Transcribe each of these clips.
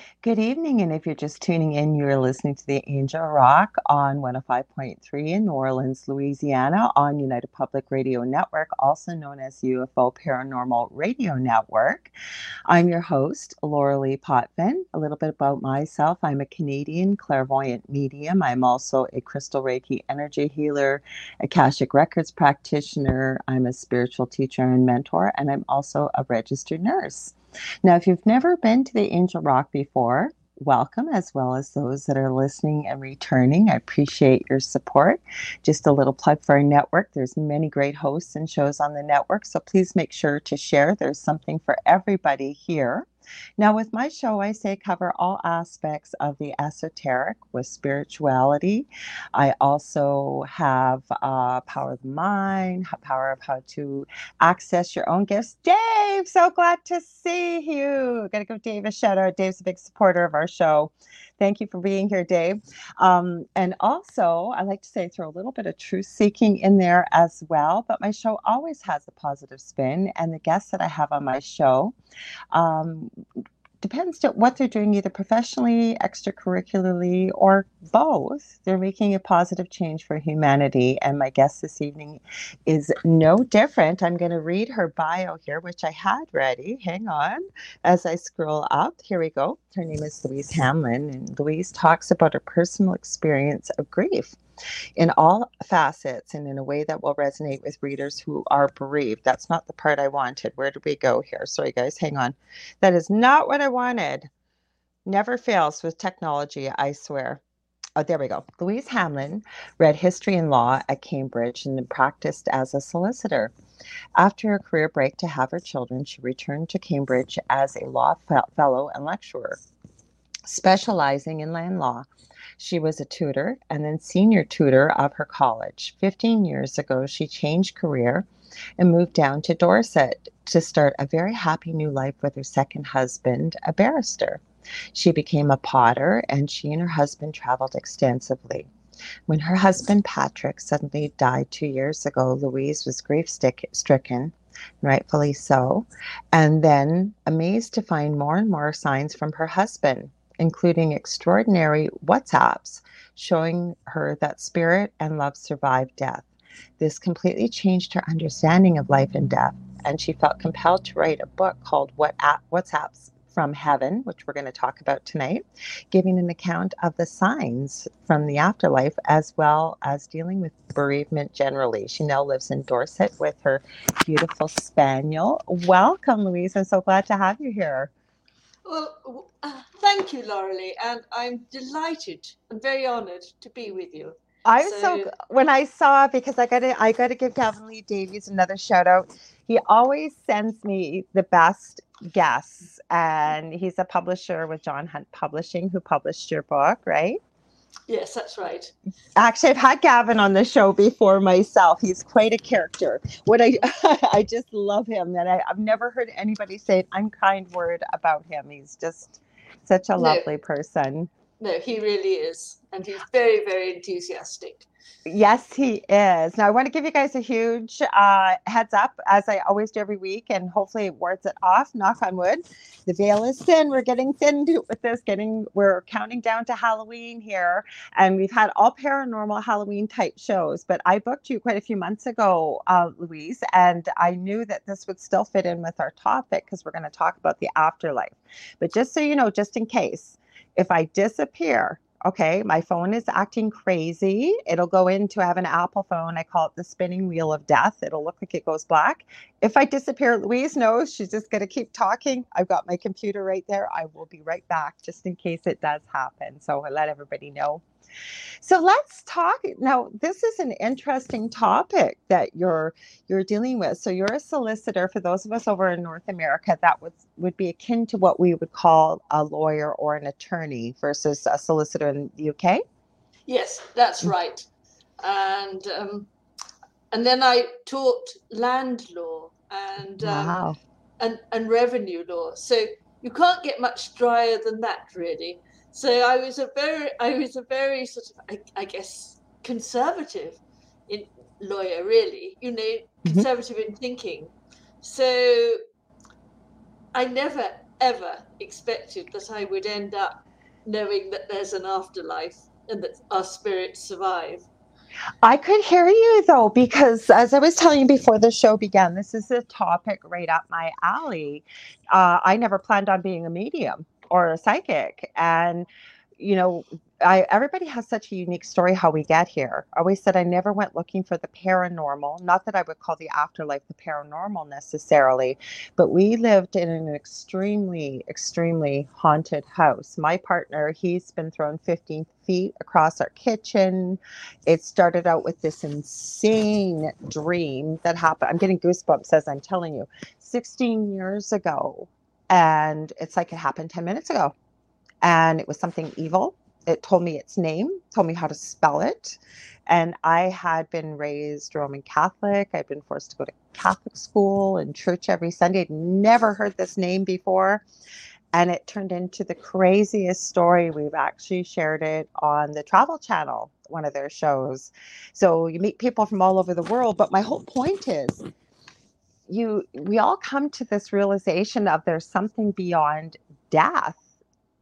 day. Good evening, and if you're just tuning in, you're listening to the Angel Rock on 105.3 in New Orleans, Louisiana, on United Public Radio Network, also known as UFO Paranormal Radio Network. I'm your host, Laura Lee Potvin. A little bit about myself I'm a Canadian clairvoyant medium. I'm also a crystal Reiki energy healer, Akashic Records practitioner. I'm a spiritual teacher and mentor, and I'm also a registered nurse. Now, if you've never been to the Angel Rock before, welcome, as well as those that are listening and returning. I appreciate your support. Just a little plug for our network. There's many great hosts and shows on the network, so please make sure to share. There's something for everybody here. Now, with my show, I say cover all aspects of the esoteric with spirituality. I also have uh, power of the mind, power of how to access your own gifts. Dave, so glad to see you. Got to give Dave a shout out. Dave's a big supporter of our show. Thank you for being here, Dave. Um, and also, I like to say throw a little bit of truth seeking in there as well. But my show always has a positive spin, and the guests that I have on my show um, depends to what they're doing either professionally extracurricularly or both. They're making a positive change for humanity. And my guest this evening is no different. I'm going to read her bio here which i had ready. Hang on. As i scroll up here we go. Her name is louise hamlin and louise talks about her personal experience of grief in all facets and in a way that will resonate with readers who are bereaved. That's not the part I wanted. Where did we go here? Sorry, guys, hang on. That is not what I wanted. Never fails with technology, I swear. Oh, there we go. Louise Hamlin read history and law at Cambridge and practiced as a solicitor. After a career break to have her children, she returned to Cambridge as a law fellow and lecturer, specializing in land law. She was a tutor and then senior tutor of her college. 15 years ago, she changed career and moved down to Dorset to start a very happy new life with her second husband, a barrister. She became a potter and she and her husband traveled extensively. When her husband Patrick suddenly died two years ago, Louise was grief stricken, rightfully so, and then amazed to find more and more signs from her husband including extraordinary WhatsApps showing her that spirit and love survived death. This completely changed her understanding of life and death, and she felt compelled to write a book called What WhatsApps from Heaven, which we're going to talk about tonight, giving an account of the signs from the afterlife as well as dealing with bereavement generally. She now lives in Dorset with her beautiful spaniel. Welcome, Louise. I'm so glad to have you here. Well, uh, thank you, Laura Lee, and I'm delighted and very honoured to be with you. I was so, so when I saw because I got to I got to give Gavin Lee Davies another shout out. He always sends me the best guests, and he's a publisher with John Hunt Publishing, who published your book, right? Yes, that's right. Actually, I've had Gavin on the show before myself. He's quite a character. What I I just love him, and I, have never heard anybody say an unkind word about him. He's just such a lovely no, person. No, he really is, and he's very, very enthusiastic. Yes, he is. Now, I want to give you guys a huge uh, heads up, as I always do every week, and hopefully it wards it off. Knock on wood. The veil is thin. We're getting thin with this. Getting we're counting down to Halloween here, and we've had all paranormal Halloween type shows. But I booked you quite a few months ago, uh, Louise, and I knew that this would still fit in with our topic because we're going to talk about the afterlife. But just so you know, just in case, if I disappear okay, my phone is acting crazy. It'll go into I have an Apple phone. I call it the spinning wheel of death. It'll look like it goes black. If I disappear, Louise knows she's just going to keep talking. I've got my computer right there. I will be right back just in case it does happen. So I let everybody know. So let's talk now. This is an interesting topic that you're you're dealing with. So you're a solicitor. For those of us over in North America, that would would be akin to what we would call a lawyer or an attorney versus a solicitor in the UK. Yes, that's mm. right. And um, and then I taught land law and um, wow. and and revenue law. So you can't get much drier than that, really. So I was a very, I was a very sort of, I, I guess, conservative in lawyer, really. You know, mm-hmm. conservative in thinking. So I never ever expected that I would end up knowing that there's an afterlife and that our spirits survive. I could hear you though, because as I was telling you before the show began, this is a topic right up my alley. Uh, I never planned on being a medium or a psychic. And you know, I everybody has such a unique story how we get here. I always said I never went looking for the paranormal. Not that I would call the afterlife the paranormal necessarily, but we lived in an extremely, extremely haunted house. My partner, he's been thrown 15 feet across our kitchen. It started out with this insane dream that happened. I'm getting goosebumps as I'm telling you. 16 years ago. And it's like it happened 10 minutes ago and it was something evil. It told me its name, told me how to spell it. And I had been raised Roman Catholic. I'd been forced to go to Catholic school and church every Sunday. I'd never heard this name before. And it turned into the craziest story. We've actually shared it on the Travel Channel, one of their shows. So you meet people from all over the world. But my whole point is you we all come to this realization of there's something beyond death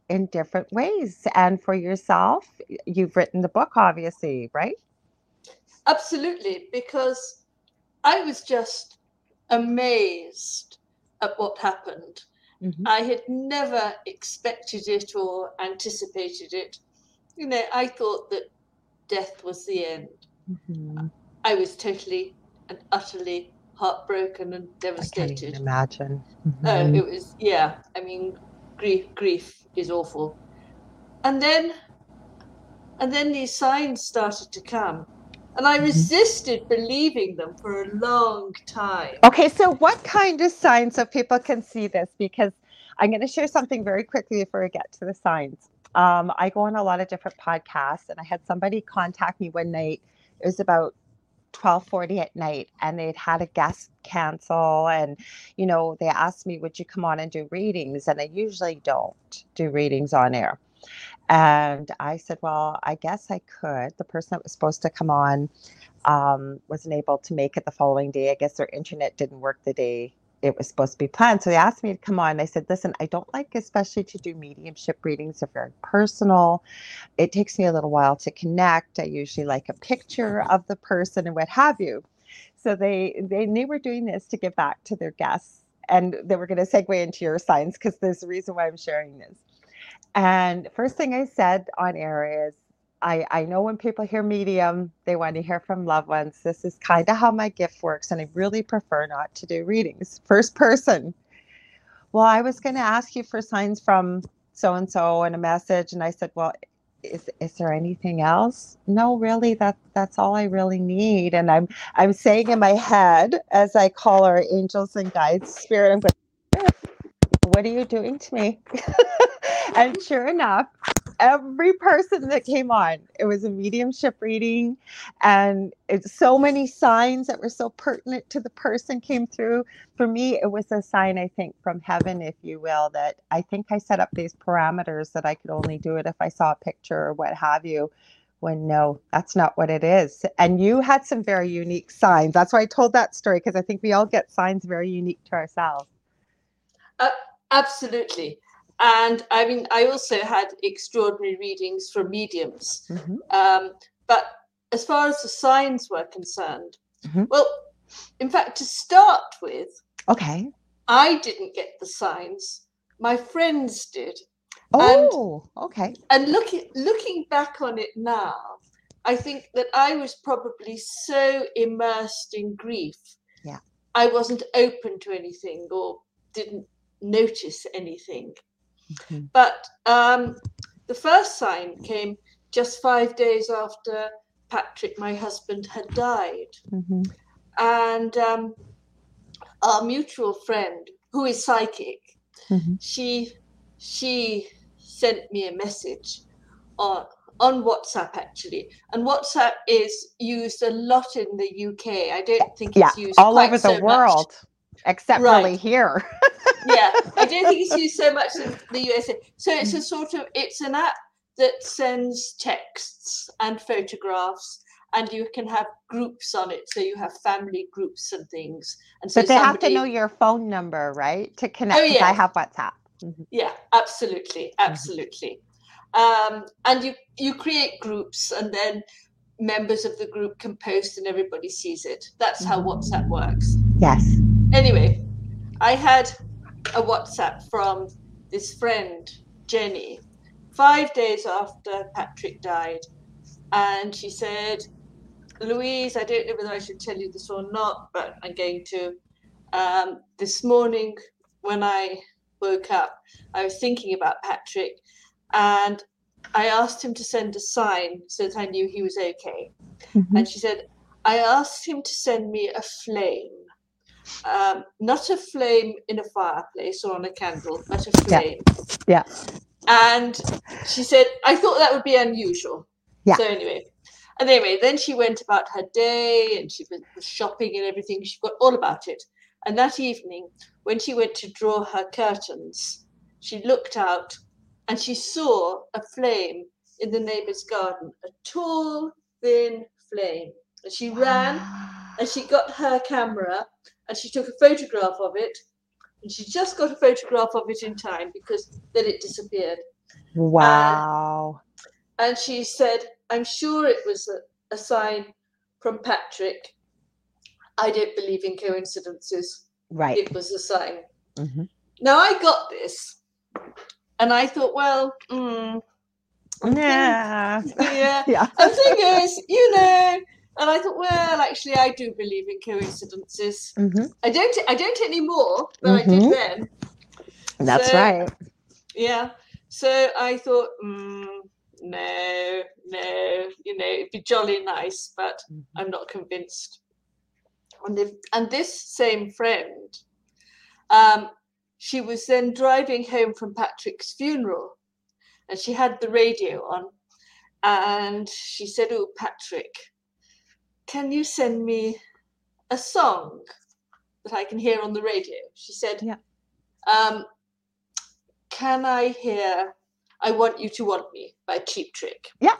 in different ways. And for yourself, you've written the book, obviously, right? Absolutely, because I was just amazed at what happened. Mm-hmm. I had never expected it or anticipated it. You know, I thought that death was the end. Mm-hmm. I was totally and utterly heartbroken and devastated. I can't even imagine. Mm-hmm. Uh, it was, yeah. I mean, grief grief is awful and then and then these signs started to come and i mm-hmm. resisted believing them for a long time okay so what kind of signs so people can see this because i'm going to share something very quickly before we get to the signs um, i go on a lot of different podcasts and i had somebody contact me one night it was about 12:40 at night and they'd had a guest cancel and you know they asked me would you come on and do readings and I usually don't do readings on air. And I said, well, I guess I could. The person that was supposed to come on um, wasn't able to make it the following day. I guess their internet didn't work the day it was supposed to be planned. So they asked me to come on. I said, listen, I don't like especially to do mediumship readings. They're very personal. It takes me a little while to connect. I usually like a picture of the person and what have you. So they they, they were doing this to give back to their guests. And they were going to segue into your signs because there's a reason why I'm sharing this. And first thing I said on air is, I, I know when people hear medium, they want to hear from loved ones. This is kind of how my gift works, and I really prefer not to do readings. First person. Well, I was going to ask you for signs from so and so and a message, and I said, Well, is is there anything else? No, really, that that's all I really need. And I'm I'm saying in my head as I call our angels and guides, spirit, I'm going, what are you doing to me? and sure enough, every person that came on. It was a mediumship reading, and it's so many signs that were so pertinent to the person came through. For me, it was a sign, I think, from heaven, if you will, that I think I set up these parameters that I could only do it if I saw a picture or what have you. When no, that's not what it is. And you had some very unique signs. That's why I told that story because I think we all get signs very unique to ourselves. Uh, absolutely. And I mean, I also had extraordinary readings from mediums. Mm-hmm. Um, but as far as the signs were concerned, mm-hmm. well, in fact, to start with, okay, I didn't get the signs. My friends did. Oh, and, okay. And looking looking back on it now, I think that I was probably so immersed in grief. Yeah. I wasn't open to anything or didn't notice anything. Mm-hmm. But um, the first sign came just five days after Patrick, my husband, had died. Mm-hmm. And um, our mutual friend, who is psychic, mm-hmm. she she sent me a message on on WhatsApp actually, and WhatsApp is used a lot in the UK. I don't think it's yeah, used all over the so world, much. Except right. really here. yeah, I don't think it's used so much in the USA. So it's a sort of it's an app that sends texts and photographs and you can have groups on it so you have family groups and things and so but they somebody... have to know your phone number right to connect oh, yeah. i have whatsapp Mm-hmm. Yeah, absolutely, mm-hmm. absolutely. Mm-hmm. Um, and you you create groups, and then members of the group can post, and everybody sees it. That's how mm-hmm. WhatsApp works. Yes. Anyway, I had a WhatsApp from this friend Jenny, five days after Patrick died, and she said, "Louise, I don't know whether I should tell you this or not, but I'm going to." Um, this morning, when I woke up, I was thinking about Patrick and I asked him to send a sign so that I knew he was okay. Mm-hmm. And she said, I asked him to send me a flame. Um, not a flame in a fireplace or on a candle, but a flame. Yeah. yeah. And she said, I thought that would be unusual. Yeah. So anyway, and anyway, then she went about her day and she was shopping and everything. She got all about it. And that evening, when she went to draw her curtains, she looked out and she saw a flame in the neighbor's garden, a tall, thin flame. And she ran and she got her camera and she took a photograph of it. And she just got a photograph of it in time because then it disappeared. Wow. And, and she said, I'm sure it was a, a sign from Patrick I don't believe in coincidences. Right. It was a sign. Mm-hmm. Now I got this, and I thought, well, mm, yeah, yeah, yeah. The thing is, you know, and I thought, well, actually, I do believe in coincidences. Mm-hmm. I don't, I don't anymore, but mm-hmm. I did mm-hmm. then. That's so, right. Yeah. So I thought, mm, no, no, you know, it'd be jolly nice, but mm-hmm. I'm not convinced. And, the, and this same friend, um, she was then driving home from Patrick's funeral and she had the radio on. And she said, Oh, Patrick, can you send me a song that I can hear on the radio? She said, Yeah. Um, can I hear I Want You to Want Me by Cheap Trick? Yeah.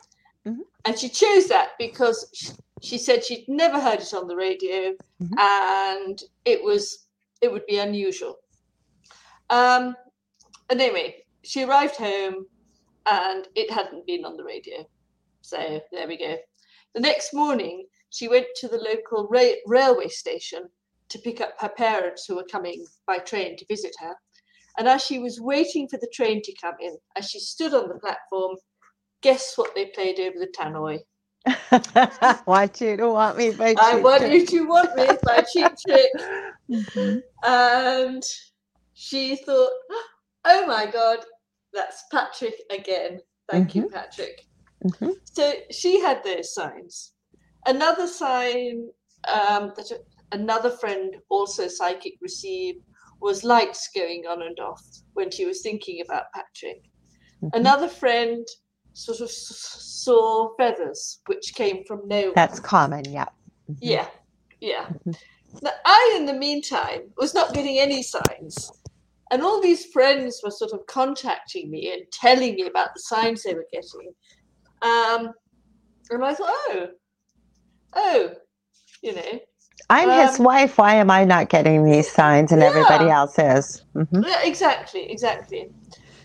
Mm-hmm. And she chose that because she, she said she'd never heard it on the radio mm-hmm. and it was it would be unusual um and anyway she arrived home and it hadn't been on the radio so there we go the next morning she went to the local ra- railway station to pick up her parents who were coming by train to visit her and as she was waiting for the train to come in as she stood on the platform guess what they played over the tannoy want you to want me by I want trick. you to want me by cheap trick. Mm-hmm. And she thought, oh my God, that's Patrick again. Thank mm-hmm. you, Patrick. Mm-hmm. So she had those signs. Another sign um, that another friend, also psychic, received was lights going on and off when she was thinking about Patrick. Mm-hmm. Another friend sort of saw feathers which came from nowhere. That's common, yeah. Mm-hmm. Yeah, yeah. Mm-hmm. Now, I, in the meantime, was not getting any signs. And all these friends were sort of contacting me and telling me about the signs they were getting. Um, and I thought, oh, oh, you know. I'm um, his wife. Why am I not getting these signs and yeah. everybody else is? Mm-hmm. Yeah, exactly, exactly.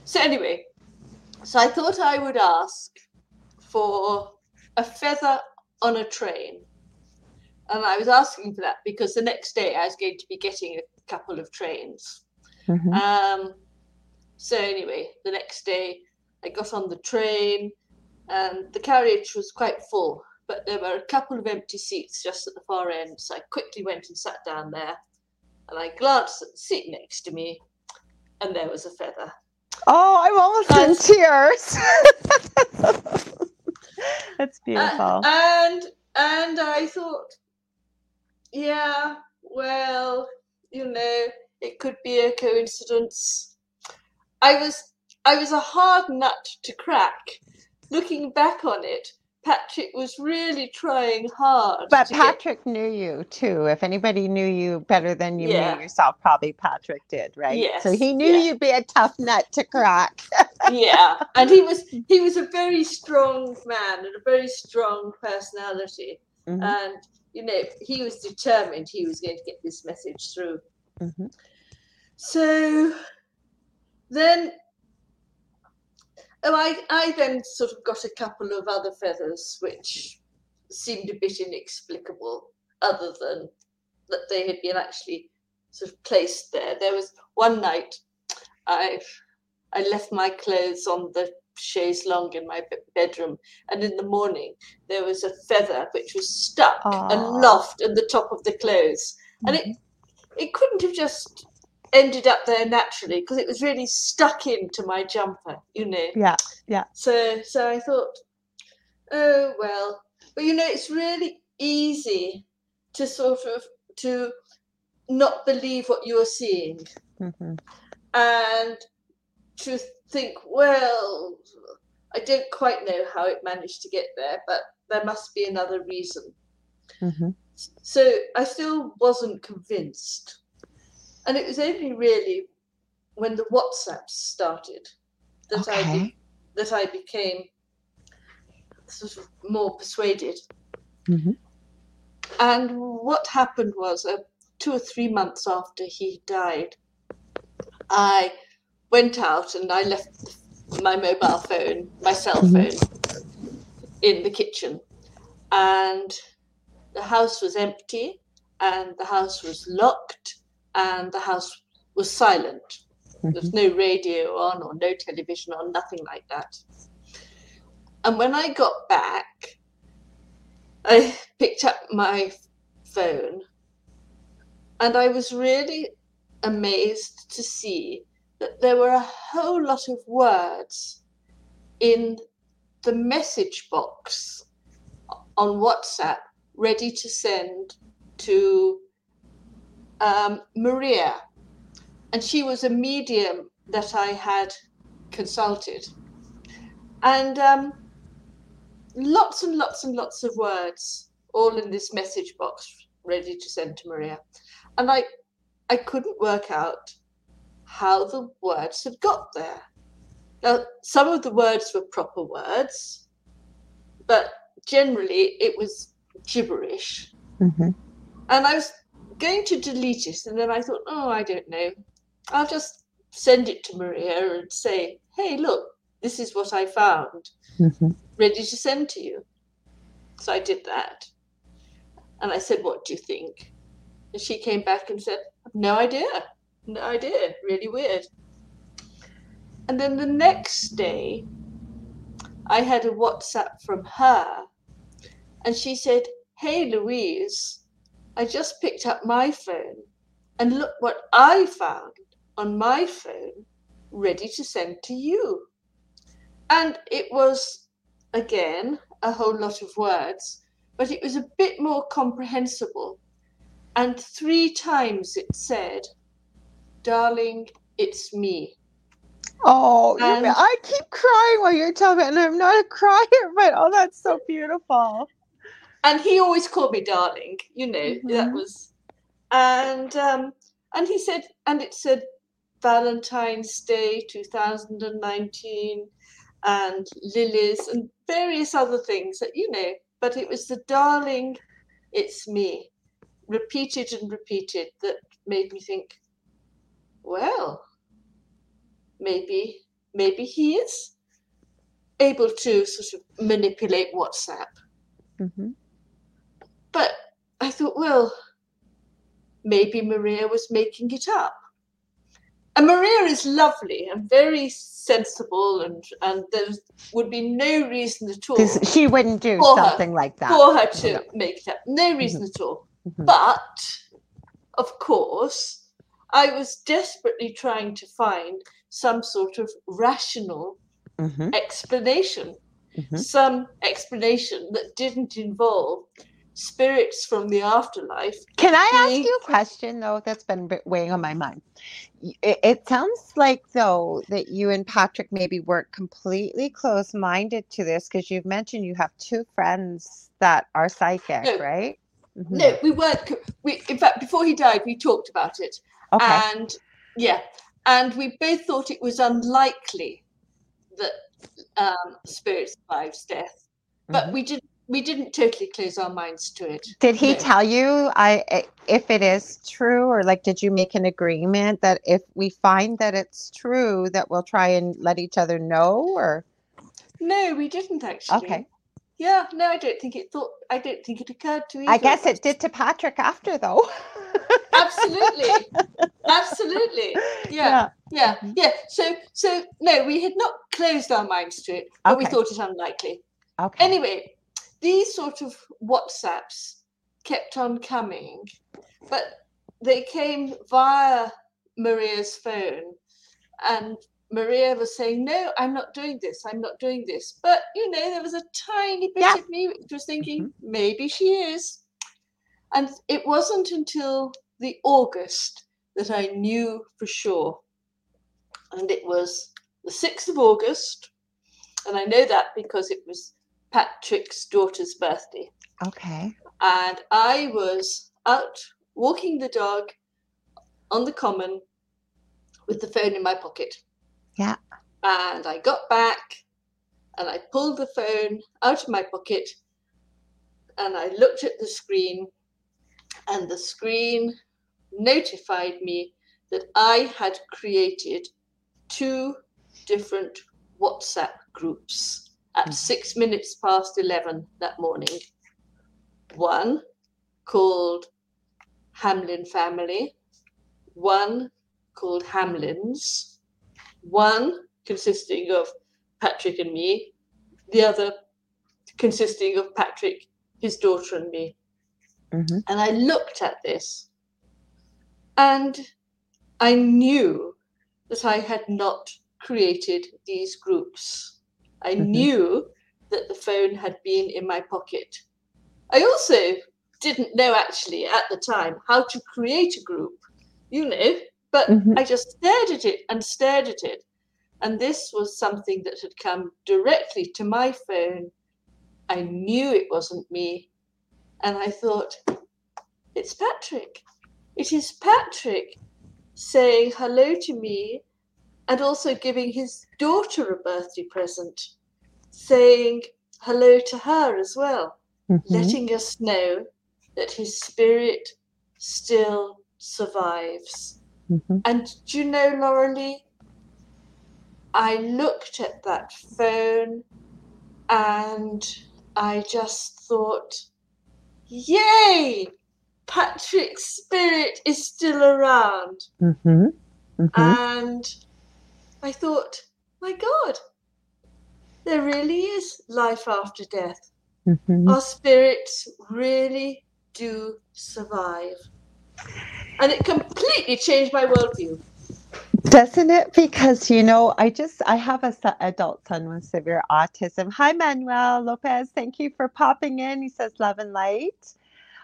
So, anyway, so I thought I would ask for a feather on a train. And I was asking for that because the next day I was going to be getting a couple of trains. Mm-hmm. Um, so, anyway, the next day I got on the train and the carriage was quite full, but there were a couple of empty seats just at the far end. So I quickly went and sat down there and I glanced at the seat next to me and there was a feather. Oh, I'm almost in tears. That's beautiful. Uh, and and I thought, yeah, well, you know, it could be a coincidence. I was I was a hard nut to crack. Looking back on it, Patrick was really trying hard. But Patrick get... knew you too. If anybody knew you better than you yeah. knew yourself, probably Patrick did, right? Yes. So he knew yeah. you'd be a tough nut to crack. yeah. And he was he was a very strong man and a very strong personality. Mm-hmm. And you know, he was determined he was going to get this message through. Mm-hmm. So then oh, I, I then sort of got a couple of other feathers which seemed a bit inexplicable, other than that they had been actually sort of placed there. There was one night I I left my clothes on the chaise longue in my bedroom, and in the morning there was a feather which was stuck Aww. aloft at the top of the clothes, mm-hmm. and it mm-hmm. it couldn't have just ended up there naturally because it was really stuck into my jumper, you know. Yeah, yeah. So so I thought, oh well, but you know, it's really easy to sort of to not believe what you're seeing, mm-hmm. and to think, well, I don't quite know how it managed to get there, but there must be another reason. Mm-hmm. So I still wasn't convinced. And it was only really when the WhatsApp started that okay. I be- that I became sort of more persuaded. Mm-hmm. And what happened was, uh, two or three months after he died, I went out and I left my mobile phone, my cell mm-hmm. phone, in the kitchen. And the house was empty and the house was locked and the house was silent. Mm-hmm. There was no radio on or no television on, nothing like that. And when I got back, I picked up my phone and I was really amazed to see that there were a whole lot of words in the message box on WhatsApp ready to send to um, Maria. And she was a medium that I had consulted. And um, lots and lots and lots of words all in this message box ready to send to Maria. And I I couldn't work out how the words had got there. Now, some of the words were proper words, but generally it was gibberish. Mm-hmm. And I was going to delete it, and then I thought, oh, I don't know. I'll just send it to Maria and say, hey, look, this is what I found, mm-hmm. ready to send to you. So I did that. And I said, what do you think? And she came back and said, no idea. No idea. Really weird. And then the next day, I had a WhatsApp from her, and she said, Hey, Louise, I just picked up my phone, and look what I found on my phone ready to send to you. And it was, again, a whole lot of words, but it was a bit more comprehensible. And three times it said, darling, it's me. Oh, and, I keep crying while you're telling me, and I'm not a crier, but oh, that's so beautiful. And he always called me darling, you know, mm-hmm. that was, and um, and he said, and it said Valentine's Day 2019, and lilies, and various other things that you know, but it was the darling, it's me, repeated and repeated that made me think, well, maybe maybe he is able to sort of manipulate WhatsApp. Mm-hmm. But I thought, well, maybe Maria was making it up. And Maria is lovely and very sensible, and and there would be no reason at all. She wouldn't do something her, like that for her to no. make it up. No reason mm-hmm. at all. Mm-hmm. But of course, I was desperately trying to find some sort of rational mm-hmm. explanation, mm-hmm. some explanation that didn't involve spirits from the afterlife. Can I ask you a question though that's been weighing on my mind? It, it, sounds like though that you and Patrick maybe weren't completely close-minded to this because you've mentioned you have two friends that are psychic, no. right? Mm-hmm. No, we weren't. We, in fact, before he died, we talked about it, Okay. And yeah, and we both thought it was unlikely that um, spirit survives death, but mm-hmm. we didn't we didn't totally close our minds to it. Did he no. tell you I if it is true or like did you make an agreement that if we find that it's true that we'll try and let each other know or No, we didn't actually. Okay. Yeah, no, I don't think it thought I don't think it occurred to either. I guess it did to Patrick after though. Absolutely. Absolutely. Yeah. Yeah. Yeah. Mm-hmm. Yeah. So so no, we had not closed our minds to it, but okay. we thought it unlikely. Okay. Anyway, these sort of WhatsApps kept on coming, but they came via Maria's phone. And Maria was saying, No, I'm not doing this. I'm not doing this. But, you know, there was a tiny bit yeah. of me which was thinking, mm-hmm. Maybe she is. And it wasn't until the August that I knew for sure. And it was the 6th of August. And I know that because it was Patrick's daughter's birthday. Okay. And I was out walking the dog on the common with the phone in my pocket. Yeah. And I got back and I pulled the phone out of my pocket and I looked at the screen, and the screen notified me that I had created two different WhatsApp groups at hmm. six minutes past 11 that morning. One called Hamlin Family, one called Hamlins, one consisting of Patrick and me, the other consisting of Patrick, his daughter, and me. Mm-hmm. And I looked at this and I knew that I had not created these groups. I mm-hmm. knew that the phone had been in my pocket. I also didn't know actually at the time how to create a group, you know, but mm-hmm. I just stared at it and stared at it. And this was something that had come directly to my phone. I knew it wasn't me. And I thought, it's Patrick. It is Patrick saying hello to me and also giving his daughter a birthday present, saying hello to her as well, mm-hmm. letting us know that his spirit still survives. Mm-hmm. And do you know, Laura Lee? I looked at that phone and I just thought, yay! Patrick's spirit is still around. Mm-hmm. Mm-hmm. And I thought, my God, there really is life after death. Mm-hmm. Our spirits really do survive. And it completely changed my worldview. Doesn't it? Because, you know, I just, I have a adult son with severe autism. Hi, Manuel Lopez. Thank you for popping in. He says love and light.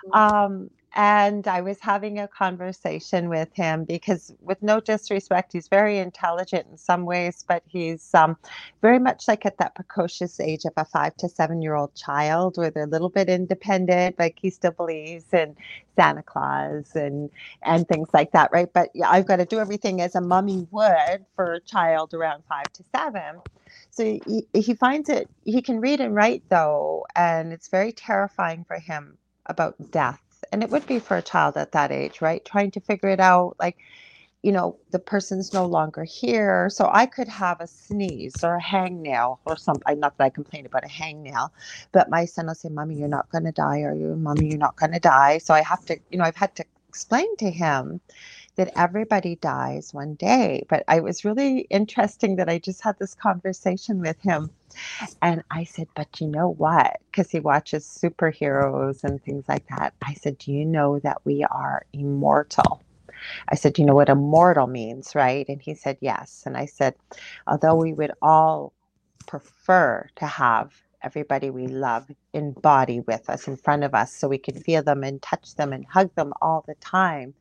Mm-hmm. Um, and I was having a conversation with him because, with no disrespect, he's very intelligent in some ways, but he's um, very much like at that precocious age of a five to seven year old child where they're a little bit independent, like he still believes in Santa Claus and and things like that, right? But yeah, I've got to do everything as a mummy would for a child around five to seven. So he, he finds it, he can read and write though, and it's very terrifying for him about death and it would be for a child at that age right? Trying to figure it out like you know the person's no longer here so i could have a sneeze or a hangnail or something not that i complain about a hangnail but my son will say mommy you're not going to die are you? Mommy you're not going to die. So i have to you know i've had to explain to him that everybody dies one day but i was really interesting that i just had this conversation with him and I said, But you know what? Because he watches superheroes and things like that. I said, Do you know that we are immortal? I said, Do You know what immortal means, right? And he said, Yes. And I said, Although we would all prefer to have everybody we love in body with us, in front of us, so we can feel them and touch them and hug them all the time.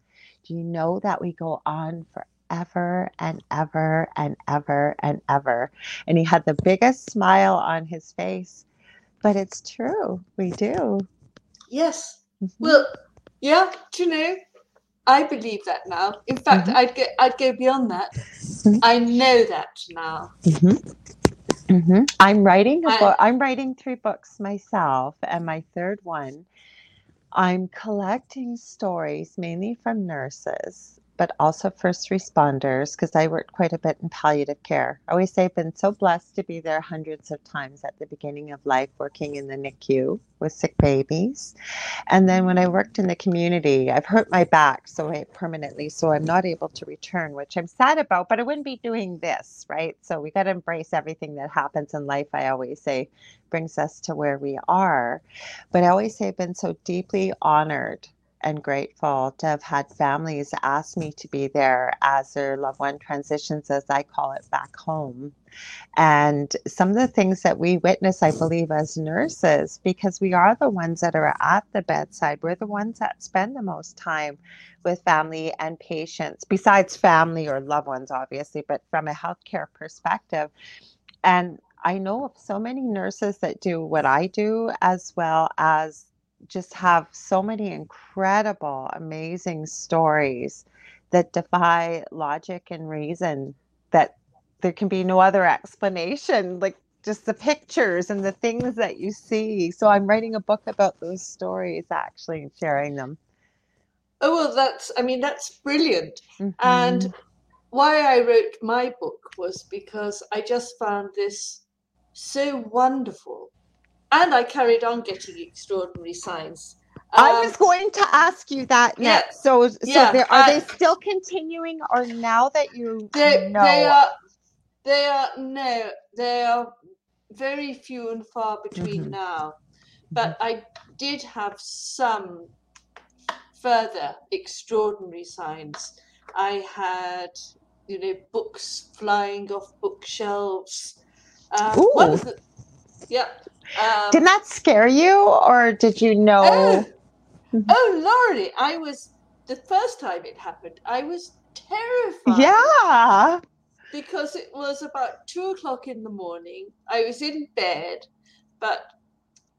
Do you know that we go on ever and ever and ever and ever. And he had the biggest smile on his face. But it's true. We do. Yes. Mm-hmm. Well, yeah, do you know? I believe that now. In fact, mm-hmm. I'd go I'd go beyond that. Mm-hmm. I know that now. Mm-hmm. Mm-hmm. I'm writing a book. I'm writing three books myself, and my third one, I'm collecting stories mainly from nurses but also first responders, because I worked quite a bit in palliative care. I always say I've been so blessed to be there hundreds of times at the beginning of life, working in the NICU with sick babies. And then when I worked in the community, I've hurt my back so I, permanently, so I'm not able to return, which I'm sad about, but I wouldn't be doing this, right? So we got to embrace everything that happens in life. I always say brings us to where we are. But I always say I've been so deeply honored and grateful to have had families ask me to be there as their loved one transitions, as I call it, back home. And some of the things that we witness, I believe, as nurses, because we are the ones that are at the bedside, we're the ones that spend the most time with family and patients, besides family or loved ones, obviously, but from a healthcare perspective. And I know of so many nurses that do what I do, as well as just have so many incredible, amazing stories that defy logic and reason that there can be no other explanation like just the pictures and the things that you see. So i'm writing a book about those stories actually and sharing them. Oh well that's i mean that's brilliant. Mm-hmm. and why i wrote my book was because i just found this so wonderful and I carried on getting extraordinary signs. Um, I was going to ask you that next. Yeah, so, so yeah, are they still continuing, or now that you they, know? They are. They are no. They are very few and far between mm-hmm. now. But mm-hmm. I did have some further extraordinary signs. I had, you know, books flying off bookshelves. Um, of the, yeah, um, Didn't that scare you, or did you know? Oh, mm-hmm. oh Lordy, I was the first time it happened. I was terrified. Yeah. Because it was about two o'clock in the morning. I was in bed, but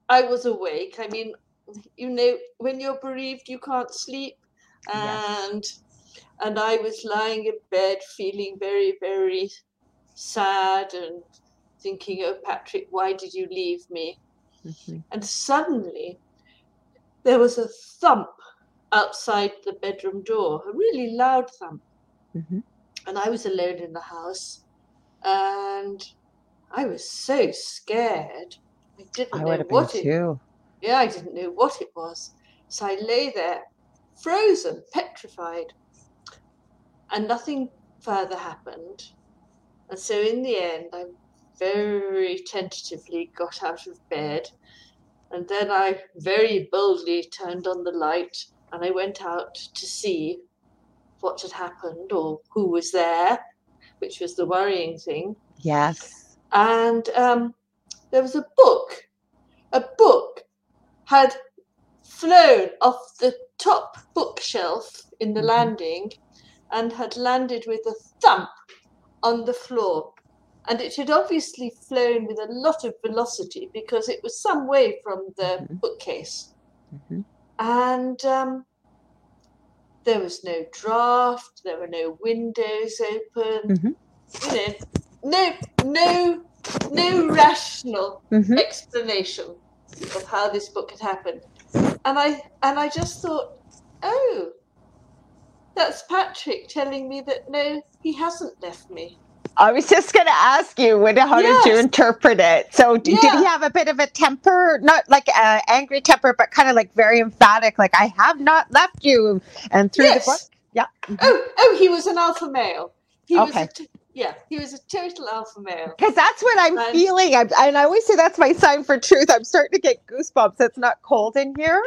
I was awake. I mean, you know, when you're bereaved, you can't sleep, and yes. and I was lying in bed, feeling very, very sad and thinking, oh, Patrick, why did you leave me? Mm-hmm. And suddenly there was a thump outside the bedroom door, a really loud thump. Mm-hmm. And I was alone in the house. And I was so scared. I didn't I know what it too. Yeah, I didn't know what it was. So I lay there, frozen, petrified. And nothing further happened. And so in the end, I very tentatively got out of bed. And then I very boldly turned on the light and I went out to see what had happened or who was there, which was the worrying thing. Yes. And um, there was a book. A book had flown off the top bookshelf in the mm-hmm. landing and had landed with a thump on the floor and it had obviously flown with a lot of velocity because it was some way from the mm-hmm. bookcase. Mm-hmm. And um, there was no draft, there were no windows open, mm-hmm. you know, no, no, no rational mm-hmm. explanation of how this book had happened. And I and I just thought, oh, that's Patrick telling me that no, he hasn't left me. I was just going to ask you, what, how yes. did you interpret it? So, d- yeah. did he have a bit of a temper, not like an angry temper, but kind of like very emphatic, like "I have not left you," and through yes. the book? Yeah. Mm-hmm. Oh, oh, he was an alpha male. He okay. Was t- yeah, he was a total alpha male. Because that's what I'm and, feeling. I'm, and I always say that's my sign for truth. I'm starting to get goosebumps. It's not cold in here.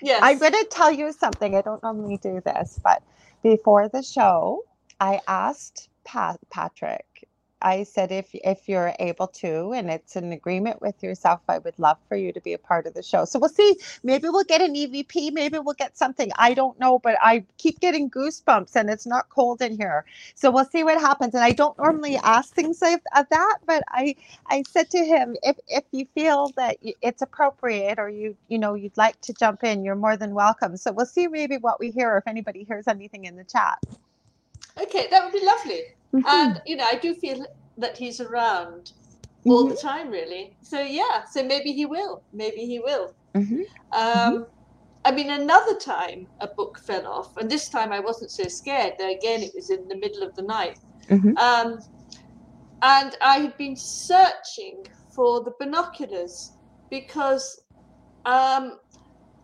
Yes. I'm going to tell you something. I don't normally do this, but before the show, I asked Pat, Patrick I said, if if you're able to, and it's an agreement with yourself, I would love for you to be a part of the show. So we'll see. Maybe we'll get an EVP. Maybe we'll get something. I don't know, but I keep getting goosebumps, and it's not cold in here. So we'll see what happens. And I don't normally ask things of, of uh, that, but I I said to him, if if you feel that it's appropriate, or you you know you'd like to jump in, you're more than welcome. So we'll see maybe what we hear, or if anybody hears anything in the chat. Okay, that would be lovely. Mm-hmm. And you know, I do feel that he's around mm-hmm. all the mm-hmm. time, really. So yeah, so maybe he will. Maybe he will. Mm-hmm. Um, I mean, another time a book fell off, and this time I wasn't so scared. Though again, it was in the middle of the night, mm-hmm. um, and I had been searching for the binoculars because um,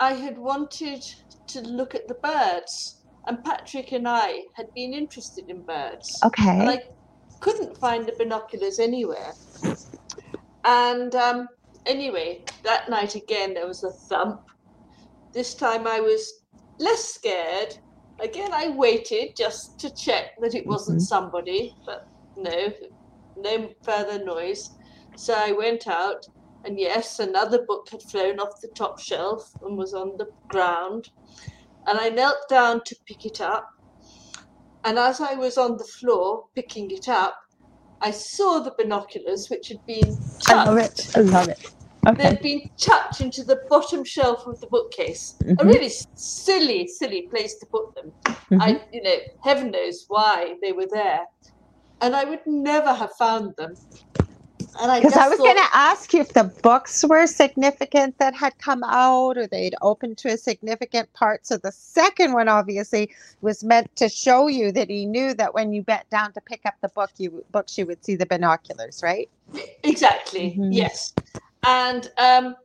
I had wanted to look at the birds, and Patrick and I had been interested in birds. Okay. And I couldn't find the binoculars anywhere. And um, anyway, that night again, there was a thump. This time I was less scared. Again, I waited just to check that it wasn't mm-hmm. somebody, but no, no further noise. So I went out, and yes, another book had flown off the top shelf and was on the ground. And I knelt down to pick it up. And as I was on the floor picking it up, I saw the binoculars which had been tucked. I love it. I love it. Okay. They'd been tucked into the bottom shelf of the bookcase. Mm-hmm. A really silly, silly place to put them. Mm-hmm. I, you know, heaven knows why they were there. And I would never have found them because I, I, was thought... going to ask you if the books were significant that had come out or they'd opened to a significant part. So the second one obviously was meant to show you that he knew that when you bent down to pick up the book, you books you would see the binoculars, right? Exactly. Mm-hmm. Yes. And um,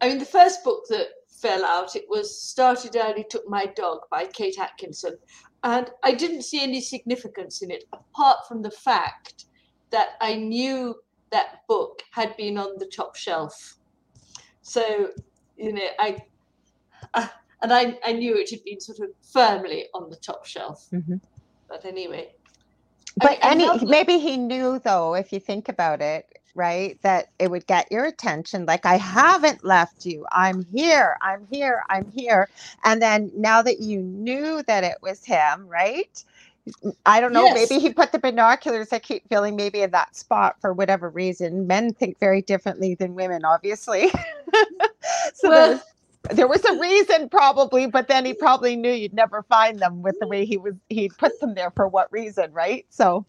I mean, the first book that fell out, it was Started Early Took My Dog by Kate Atkinson. And I didn't see any significance in it apart from the fact that I knew that book had been on the top shelf. So, you know, I, uh, and I, I knew it had been sort of firmly on the top shelf. Mm-hmm. But anyway. But I mean, any, maybe he knew though, if you think about it, right, that it would get your attention. Like, I haven't left you. I'm here. I'm here. I'm here. And then now that you knew that it was him, right? I don't know. Yes. Maybe he put the binoculars. I keep feeling maybe in that spot for whatever reason. Men think very differently than women, obviously. so well, there, was, there was a reason, probably, but then he probably knew you'd never find them with the way he was. He put them there for what reason, right? So.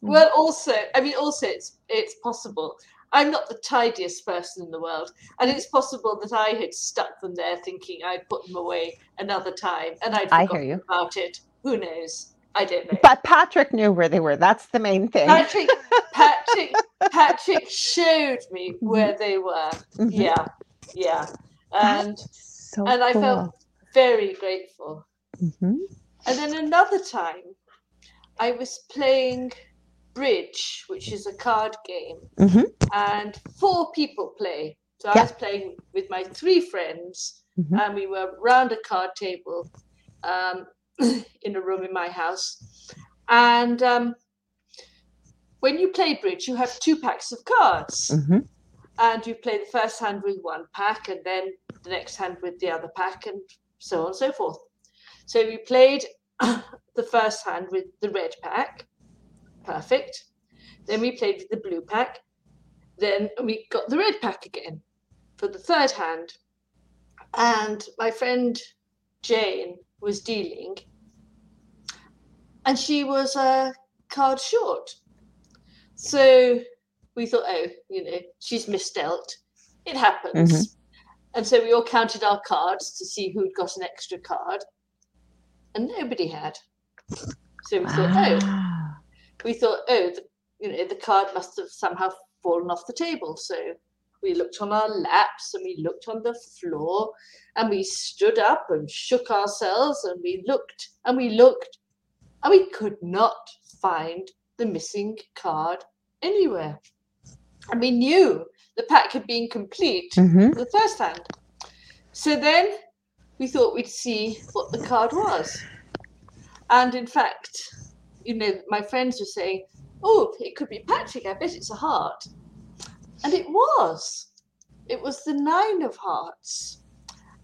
Well, also, I mean, also, it's it's possible. I'm not the tidiest person in the world, and it's possible that I had stuck them there, thinking I'd put them away another time, and I'd forgotten about it. Who knows? I didn't. know. But Patrick knew where they were. That's the main thing. Patrick, Patrick, Patrick showed me mm-hmm. where they were. Mm-hmm. Yeah, yeah, and so and I felt very grateful. Mm-hmm. And then another time, I was playing bridge, which is a card game, mm-hmm. and four people play. So I was playing with my three friends, mm-hmm. and we were round a card table. Um, in a room in my house. And um, when you play bridge, you have two packs of cards. Mm-hmm. And you play the first hand with one pack, and then the next hand with the other pack, and so on and so forth. So we played the first hand with the red pack. Perfect. Then we played with the blue pack. Then we got the red pack again for the third hand. And my friend Jane was dealing, and she was a card short. So we thought, oh, you know, she's misdealt. It happens. Mm-hmm. And so we all counted our cards to see who'd got an extra card, and nobody had. So we thought, oh, we thought, oh, the, you know, the card must have somehow fallen off the table. So we looked on our laps and we looked on the floor and we stood up and shook ourselves and we looked and we looked and we could not find the missing card anywhere. And we knew the pack had been complete mm-hmm. the first hand. So then we thought we'd see what the card was. And in fact, you know, my friends were saying, Oh, it could be Patrick. I bet it's a heart. And it was. It was the nine of hearts.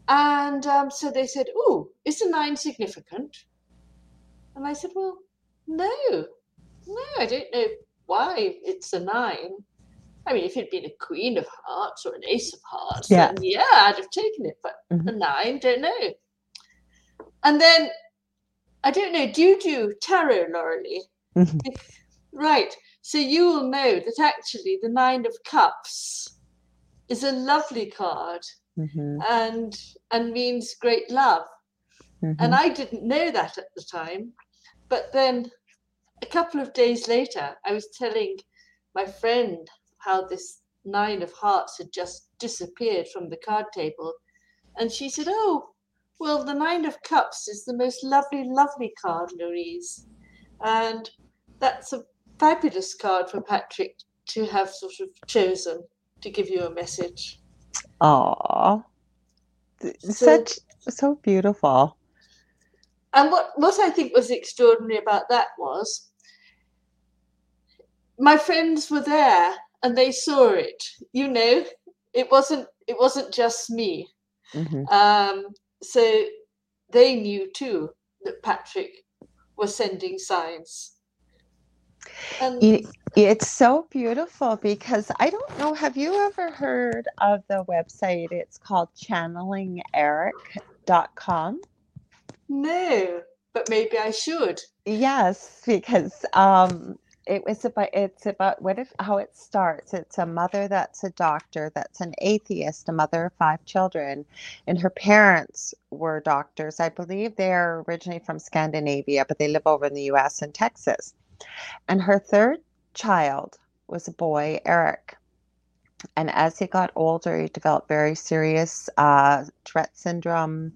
And um, so they said, Oh, is the nine significant? And I said, Well, no, no, I don't know why it's a nine. I mean, if it'd been a queen of hearts or an ace of hearts, yeah, yeah, I'd have taken it. But mm-hmm. a nine, don't know. And then I don't know. Do you do tarot, Laura Lee? Mm-hmm. Right. So you will know that actually the Nine of Cups is a lovely card mm-hmm. and and means great love. Mm-hmm. And I didn't know that at the time. But then a couple of days later, I was telling my friend how this nine of hearts had just disappeared from the card table. And she said, Oh, well, the nine of cups is the most lovely, lovely card, Louise. And that's a fabulous card for Patrick to have sort of chosen to give you a message. Aww. Such so beautiful. And what, what I think was extraordinary about that was my friends were there and they saw it. You know, it wasn't it wasn't just me. Mm-hmm. Um, so they knew too that Patrick was sending signs. And it's so beautiful because I don't know. Have you ever heard of the website? It's called channelingerik.com. No, but maybe I should. Yes, because um, it was about it's about what if how it starts. It's a mother that's a doctor that's an atheist a mother of five children and her parents were doctors. I believe they're originally from scandinavia but they live over in the us and texas. And her third child was a boy eric and as he got older he developed very serious uh, tourette syndrome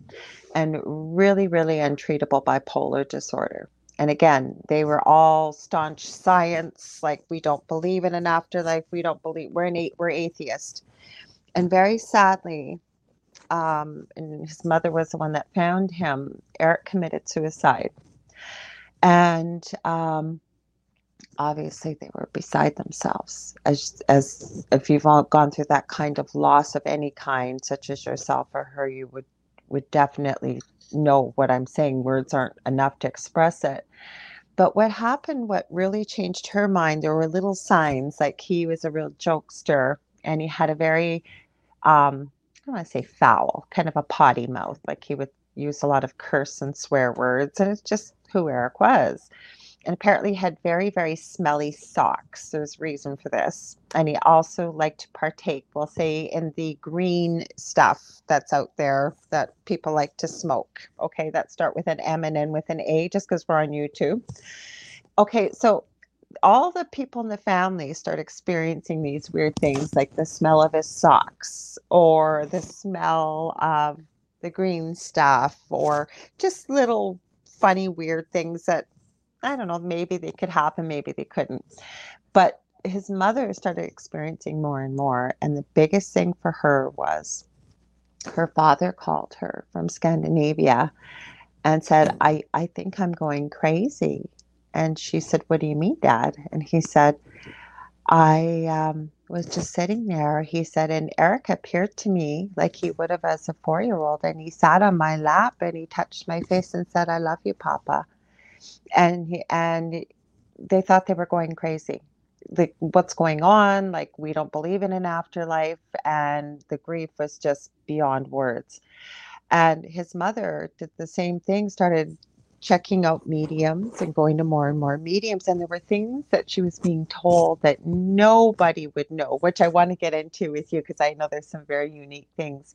and really really untreatable bipolar disorder and again, they were all staunch science, like we don't believe in an afterlife, we don't believe we're an we're atheist. And very sadly, um, and his mother was the one that found him. Eric committed suicide, and um, obviously they were beside themselves. As as if you've all gone through that kind of loss of any kind, such as yourself or her, you would would definitely know what I'm saying. Words aren't enough to express it. But what happened, what really changed her mind, there were little signs like he was a real jokester and he had a very, um, I don't want to say foul, kind of a potty mouth. Like he would use a lot of curse and swear words. And it's just who Eric was and apparently had very very smelly socks. There's reason for this. And he also liked to partake we'll say in the green stuff that's out there that people like to smoke. Okay that start with an m and end with an a just because we're on youtube. Okay so all the people in the family start experiencing these weird things like the smell of his socks or the smell of the green stuff or just little funny weird things that I don't know, maybe they could happen, maybe they couldn't. But his mother started experiencing more and more. And the biggest thing for her was her father called her from Scandinavia and said, I, I think I'm going crazy. And she said, What do you mean, Dad? And he said, I um, was just sitting there. He said, and Eric appeared to me like he would have as a four year old. And he sat on my lap and he touched my face and said, I love you, Papa and he, and they thought they were going crazy. Like what's going on? Like we don't believe in an afterlife. And the grief was just beyond words. And his mother did the same thing started checking out mediums and going to more and more mediums. And there were things that she was being told that nobody would know which i want to get into with you because i know there's some very unique things.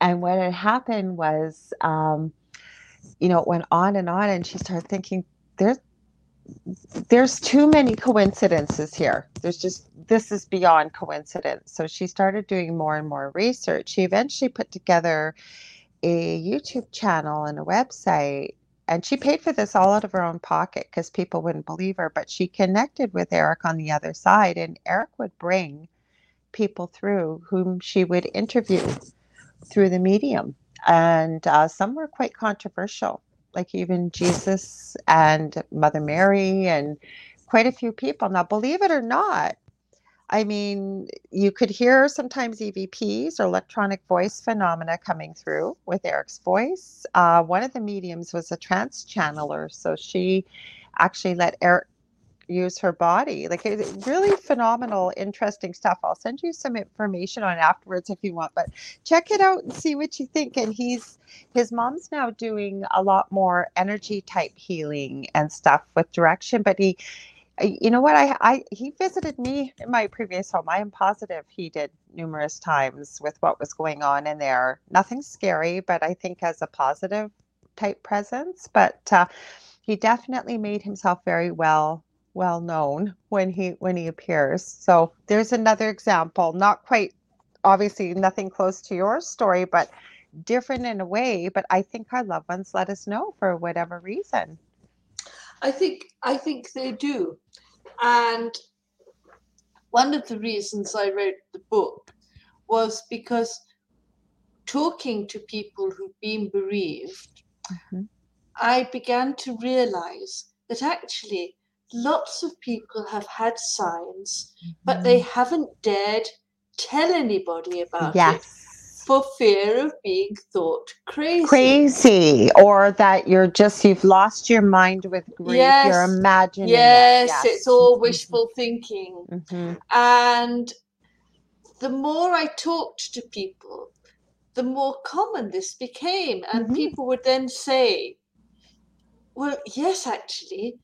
And what had happened was um, you know, it went on and on, and she started thinking, there's there's too many coincidences here. There's just this is beyond coincidence. So she started doing more and more research. She eventually put together a YouTube channel and a website and she paid for this all out of her own pocket because people wouldn't believe her but she connected with eric on the other side and eric would bring people through whom she would interview through the medium and uh, some were quite controversial, like even Jesus and Mother Mary, and quite a few people. Now, believe it or not, I mean, you could hear sometimes EVPs or electronic voice phenomena coming through with Eric's voice. Uh, one of the mediums was a trance channeler, so she actually let Eric use her body. Like really phenomenal, interesting stuff. I'll send you some information on afterwards if you want, but check it out and see what you think. And he's his mom's now doing a lot more energy type healing and stuff with direction, but he you know what I I he visited me in my previous home. I am positive he did numerous times with what was going on in there. Nothing scary, but I think as a positive type presence. But uh, he definitely made himself very well well known when he when he appears. So there's another example, not quite obviously nothing close to your story, but different in a way. But I think our loved ones let us know for whatever reason. I think I think they do. And one of the reasons I wrote the book was because talking to people who've been bereaved, mm-hmm. I began to realize that actually lots of people have had signs, mm-hmm. but they mm-hmm. haven't dared tell anybody about yes. it for fear of being thought crazy. Crazy, or that you're just you've lost your mind with grief. Yes. You're imagining. Yes, it. yes. it's all wishful thinking. Mm-hmm. And the more I talked to people, the more common this became, and mm-hmm. people would then say, "Well, yes, actually."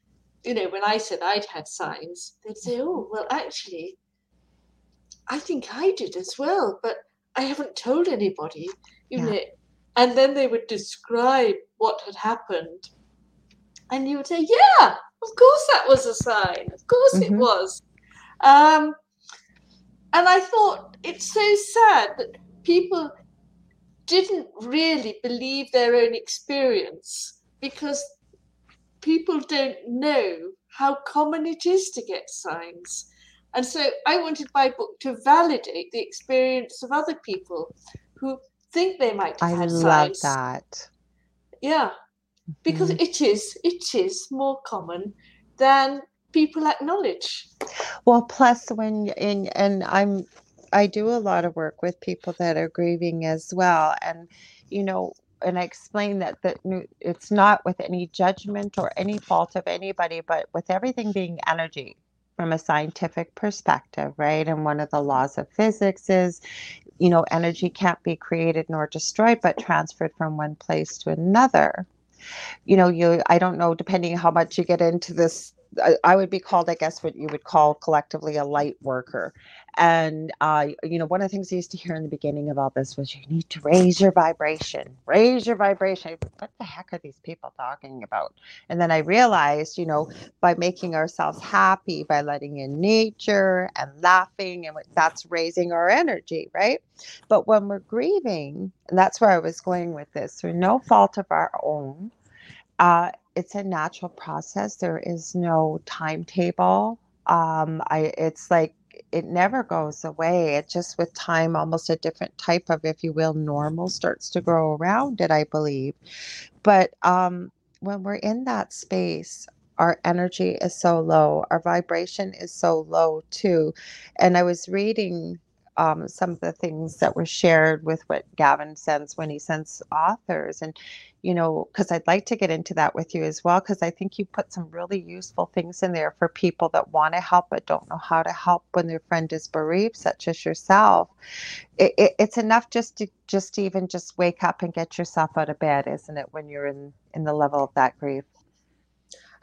You know, when I said I'd had signs, they'd say, "Oh, well, actually, I think I did as well, but I haven't told anybody. You yeah. know, and then they would describe what had happened, and you would say, "Yeah, of course that was a sign. Of course mm-hmm. it was." Um, and I thought it's so sad that people didn't really believe their own experience because people don't know how common it is to get signs. And so I wanted my book to validate the experience of other people who think they might have I had love that. Yeah. Because mm-hmm. it is it is more common than people acknowledge. Well, plus when in and I'm I do a lot of work with people that are grieving as well and you know and I explain that that it's not with any judgment or any fault of anybody but with everything being energy from a scientific perspective, right? And one of the laws of physics is, you know, energy can't be created nor destroyed, but transferred from one place to another. You know, you I don't know, depending how much you get into this I, would be called, I guess, what you would call collectively a light worker. And, uh, you know, one of the things I used to hear in the beginning of all this was you need to raise your vibration, raise your vibration. What the heck are these people talking about? And then I realized, you know, by making ourselves happy, by letting in nature and laughing, and that's raising our energy, right? But when we're grieving, and that's where I was going with this, through no fault of our own, uh, it's a natural process. There is no timetable. Um, I it's like it never goes away. It just with time, almost a different type of, if you will, normal starts to grow around it. I believe, but um, when we're in that space, our energy is so low, our vibration is so low too. And I was reading um, some of the things that were shared with what Gavin sends when he sends authors. And, you know, because I'd like to get into that with you as well, because I think you put some really useful things in there for people that want to help but don't know how to help when their friend is bereaved, such as yourself. It, it, it's enough just to just to even just wake up and get yourself out of bed, isn't it, when you're in in the level of that grief?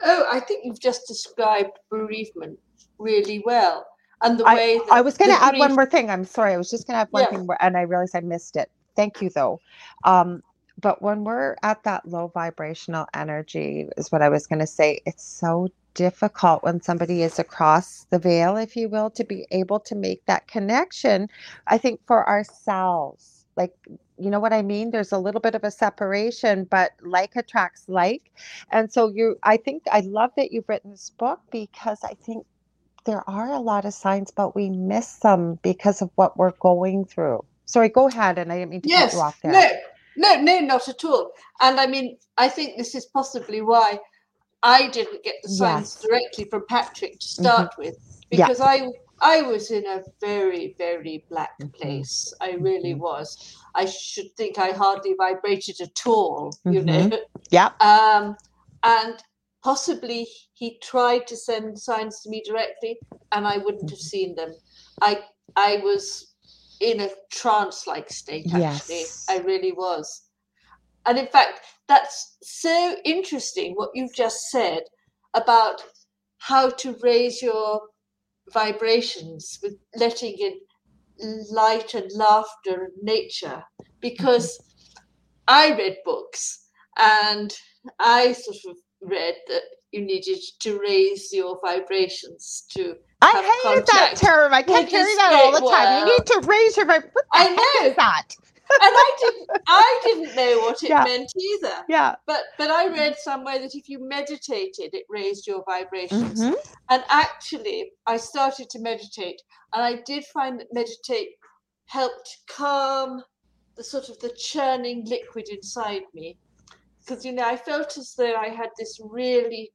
Oh, I think you've just described bereavement really well and the way I, I was going to add one more thing. I'm sorry. I was just going to add one yeah. thing, and I realized I missed it. Thank you, though. Um, but when we're at that low vibrational energy, is what I was going to say. It's so difficult when somebody is across the veil, if you will, to be able to make that connection. I think for ourselves, like you know what I mean? There's a little bit of a separation, but like attracts like. And so you I think I love that you've written this book because I think there are a lot of signs, but we miss them because of what we're going through. Sorry, go ahead. And I didn't mean to yes, cut you off there. No, no, no, not at all. And I mean, I think this is possibly why I didn't get the signs yes. directly from Patrick to mm-hmm. start mm-hmm. with, because yeah. I I was in a very, very black mm-hmm. place. I really mm-hmm. was. I should think I hardly vibrated at all, you mm-hmm. know. Yeah. Um, and possibly he tried to send signs to me directly and I wouldn't have mm-hmm. seen them. I I was in a trance like state actually. Yes. I really was. And in fact, that's so interesting what you've just said about how to raise your vibrations with letting in light and laughter and nature mm-hmm. because I read books and I sort of read that you needed to raise your vibrations to I hated that term. I can't hearing that all the time. You need to raise your vibration. I know that. and I didn't I didn't know what it yeah. meant either. Yeah. But but I read somewhere that if you meditated, it raised your vibrations. Mm-hmm. And actually, I started to meditate, and I did find that meditate helped calm the sort of the churning liquid inside me. Because you know, I felt as though I had this really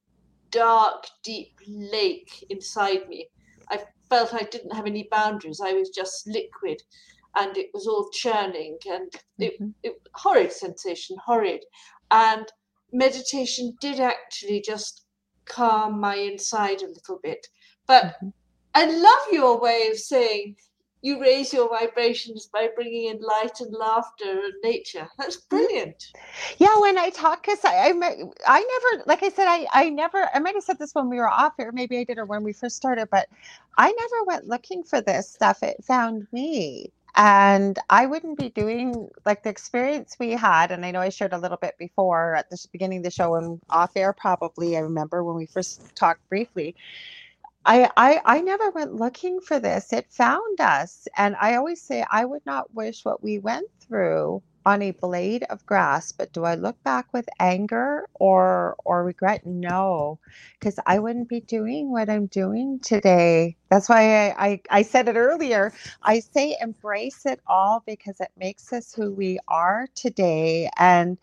dark, deep lake inside me. I felt I didn't have any boundaries. I was just liquid and it was all churning and it, mm-hmm. it horrid sensation, horrid. And meditation did actually just calm my inside a little bit. But mm-hmm. I love your way of saying you raise your vibrations by bringing in light and laughter and nature. That's mm-hmm. brilliant. Yeah, when I talk, because I, I, I never, like I said, I, I never, I might have said this when we were off here, maybe I did or when we first started, but I never went looking for this stuff. It found me. And I wouldn't be doing like the experience we had. And I know I shared a little bit before at the beginning of the show and off air, probably. I remember when we first talked briefly I, I I never went looking for this. It found us. And I always say I would not wish what we went through on a blade of grass, but do I look back with anger or or regret? No, because I wouldn't be doing what I'm doing today. That's why I, I, I said it earlier. I say embrace it all because it makes us who we are today. And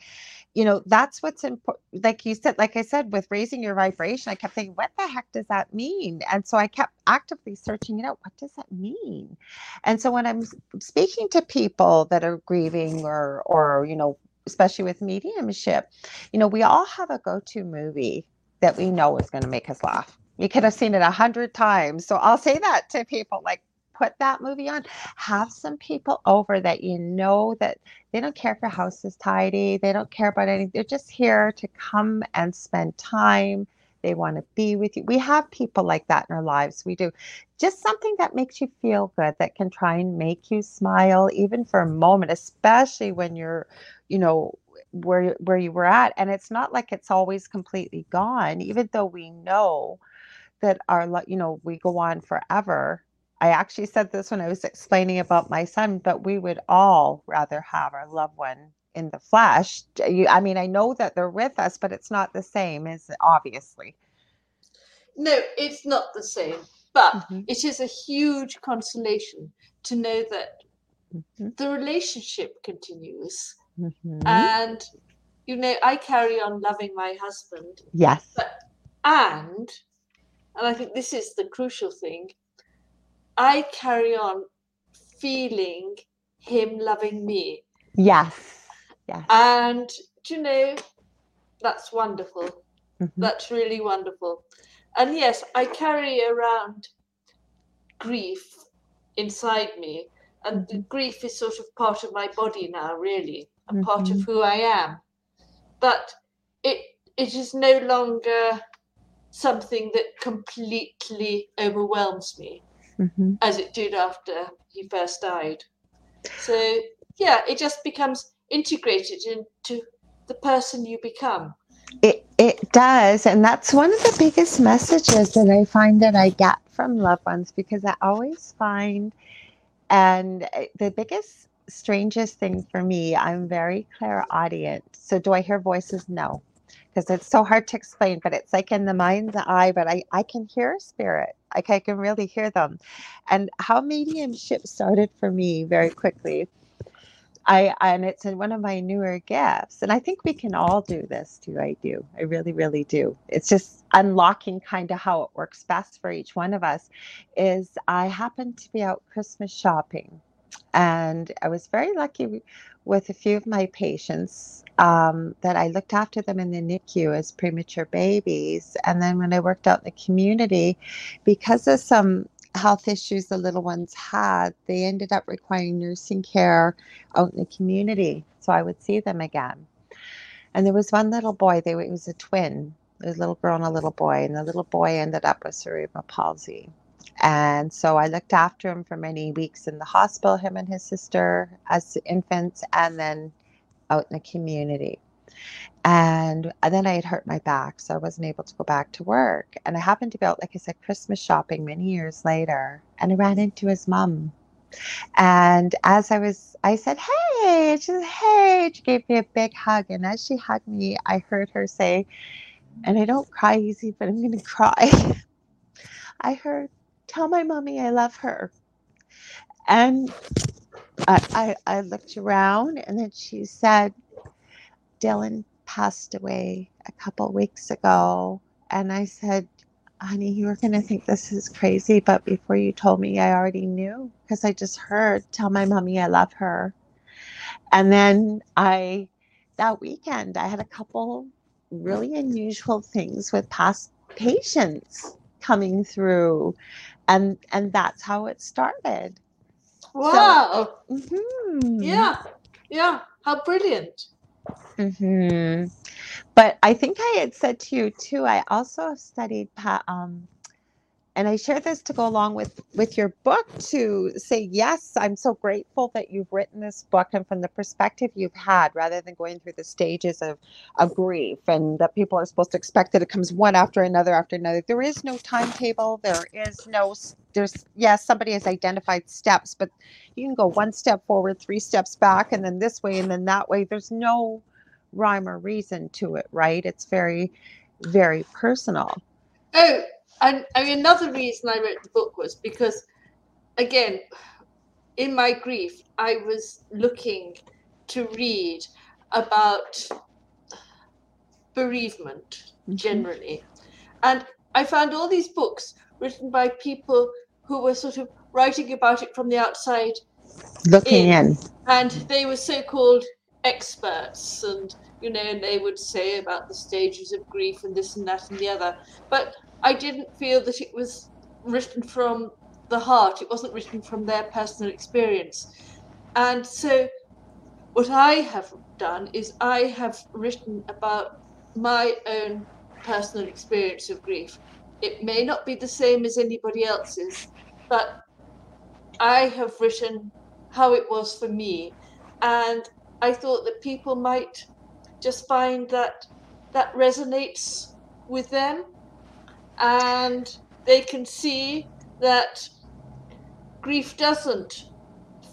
you know that's what's important like you said like i said with raising your vibration i kept thinking what the heck does that mean and so i kept actively searching it out what does that mean and so when i'm speaking to people that are grieving or or you know especially with mediumship you know we all have a go-to movie that we know is going to make us laugh you could have seen it a hundred times so i'll say that to people like put that movie on. Have some people over that you know that they don't care if your house is tidy, they don't care about anything. They're just here to come and spend time. They want to be with you. We have people like that in our lives. We do. Just something that makes you feel good, that can try and make you smile, even for a moment, especially when you're, you know, where where you were at. And it's not like it's always completely gone, even though we know that our, you know, we go on forever I actually said this when I was explaining about my son, but we would all rather have our loved one in the flesh. I mean, I know that they're with us, but it's not the same, is it? Obviously. No, it's not the same. But mm-hmm. it is a huge consolation to know that mm-hmm. the relationship continues. Mm-hmm. And, you know, I carry on loving my husband. Yes. But, and, and I think this is the crucial thing, I carry on feeling him loving me. Yes. Yes. And do you know, that's wonderful. Mm-hmm. That's really wonderful. And yes, I carry around grief inside me. And mm-hmm. grief is sort of part of my body now, really, a mm-hmm. part of mm-hmm. who I am. But it it is no longer something that completely overwhelms me mm-hmm. as it did after he first died. So, yeah, it just becomes integrated into the person you become. It, it does. And that's one of the biggest messages that I find that I get from loved ones because I always find, and uh, the biggest, strangest thing for me, I'm very clairaudient. So, do I hear voices? No because it's so hard to explain, but it's like in the mind's eye, but I, I can hear spirit. Like I can really hear them. And how mediumship started for me very quickly. I and it's in one of my newer gifts. And I think we can all do this too. I do. I really, really do. It's just unlocking kind of how it works best for each one of us. Is I happened to be out Christmas shopping and I was very lucky with a few of my patients um, that I looked after them in the NICU as premature babies. And then when I worked out in the community, because of some health issues the little ones had, they ended up requiring nursing care out in the community. So I would see them again. And there was one little boy, they, it was a twin, a little girl and a little boy, and the little boy ended up with cerebral palsy. And so I looked after him for many weeks in the hospital, him and his sister as infants, and then out in the community. And then I had hurt my back, so I wasn't able to go back to work. And I happened to be out, like I said, Christmas shopping many years later, and I ran into his mom. And as I was, I said, Hey, she said, Hey, she gave me a big hug. And as she hugged me, I heard her say, and I don't cry easy, but I'm going to cry. I heard, Tell my mommy I love her. And I, I, I looked around, and then she said, Dylan passed away a couple weeks ago. And I said, honey, you were going to think this is crazy, but before you told me, I already knew because I just heard, tell my mommy I love her. And then I, that weekend, I had a couple really unusual things with past patients coming through. And, and that's how it started. Wow. So, mm-hmm. Yeah. Yeah. How brilliant. Mm-hmm. But I think I had said to you too. I also studied, um, and I share this to go along with with your book to say yes. I'm so grateful that you've written this book and from the perspective you've had, rather than going through the stages of of grief and that people are supposed to expect that it comes one after another after another. There is no timetable. There is no. There's yes, somebody has identified steps, but you can go one step forward, three steps back, and then this way and then that way. There's no rhyme or reason to it, right? It's very, very personal. Oh, and I mean, another reason I wrote the book was because, again, in my grief, I was looking to read about bereavement mm-hmm. generally. And I found all these books written by people who were sort of writing about it from the outside looking in, in. and they were so-called experts and you know and they would say about the stages of grief and this and that and the other but i didn't feel that it was written from the heart. It wasn't written from their personal experience. And so what i have done is i have written about my own personal experience of grief. It may not be the same as anybody else's but i have written how it was for me. And I thought that people might just find that that resonates with them and they can see that grief doesn't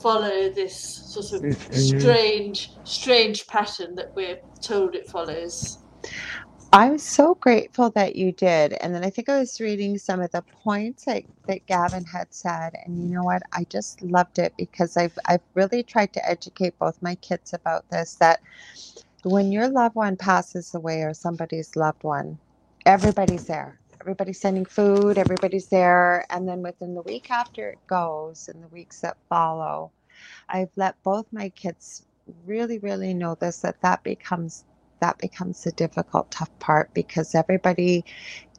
follow this sort of strange strange pattern that we're told it follows I'm so grateful that you did. And then I think I was reading some of the points that, that Gavin had said. And you know what? I just loved it because I've I've really tried to educate both my kids about this that when your loved one passes away or somebody's loved one, everybody's there. Everybody's sending food, everybody's there. And then within the week after it goes and the weeks that follow, I've let both my kids really, really know this that that becomes that becomes the difficult tough part because everybody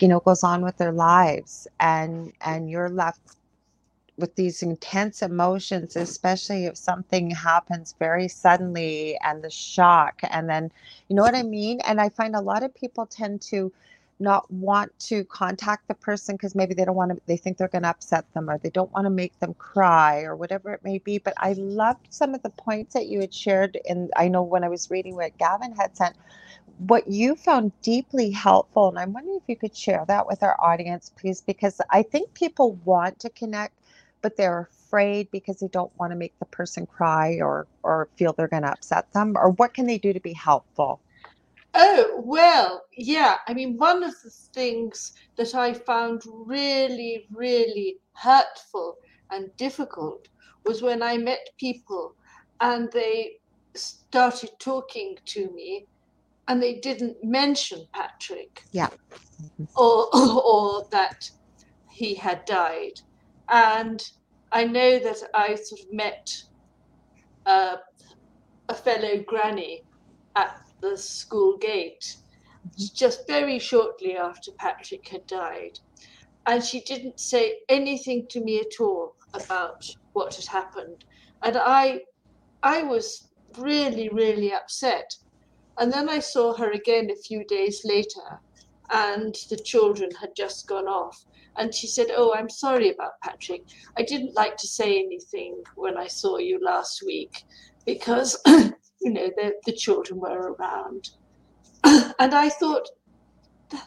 you know goes on with their lives and and you're left with these intense emotions especially if something happens very suddenly and the shock and then you know what i mean and i find a lot of people tend to not want to contact the person because maybe they don't want to they think they're going to upset them or they don't want to make them cry or whatever it may be but i loved some of the points that you had shared and i know when i was reading what gavin had sent what you found deeply helpful and i'm wondering if you could share that with our audience please because i think people want to connect but they're afraid because they don't want to make the person cry or or feel they're going to upset them or what can they do to be helpful Oh, well, yeah. I mean, one of the things that I found really, really hurtful and difficult was when I met people and they started talking to me and they didn't mention Patrick. Yeah. Or, or, that he had died. And I know that I sort of met uh, a fellow granny at the school gate just very shortly after Patrick had died. And she didn't say anything to me at all about what had happened. And I I was really, really upset. And then I saw her again a few days later, and the children had just gone off. And she said, Oh, I'm sorry about Patrick. I didn't like to say anything when I saw you last week because, you know, the, the children were around. and I thought,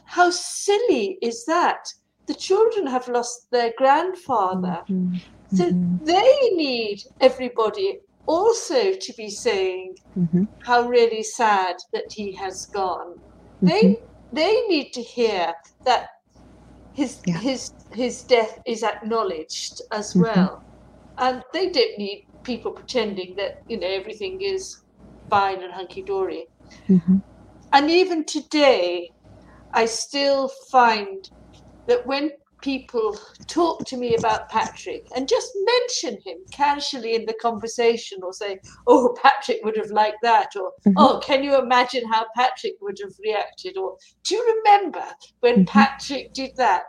how silly is that? The children have lost their grandfather. Mm-hmm. So mm-hmm. they need everybody also to be saying mm-hmm. how really sad that he has gone. They mm-hmm. they need to hear that his yeah. his his death is acknowledged as mm-hmm. well. And they don't need people pretending that, you know, everything is fine and hunky dory. Mm-hmm. And even today, I still find that when people talk to me about Patrick and just mention him casually in the conversation or say, oh, Patrick would have liked that, or mm-hmm. oh, can you imagine how Patrick would have reacted, or do you remember when mm-hmm. Patrick did that?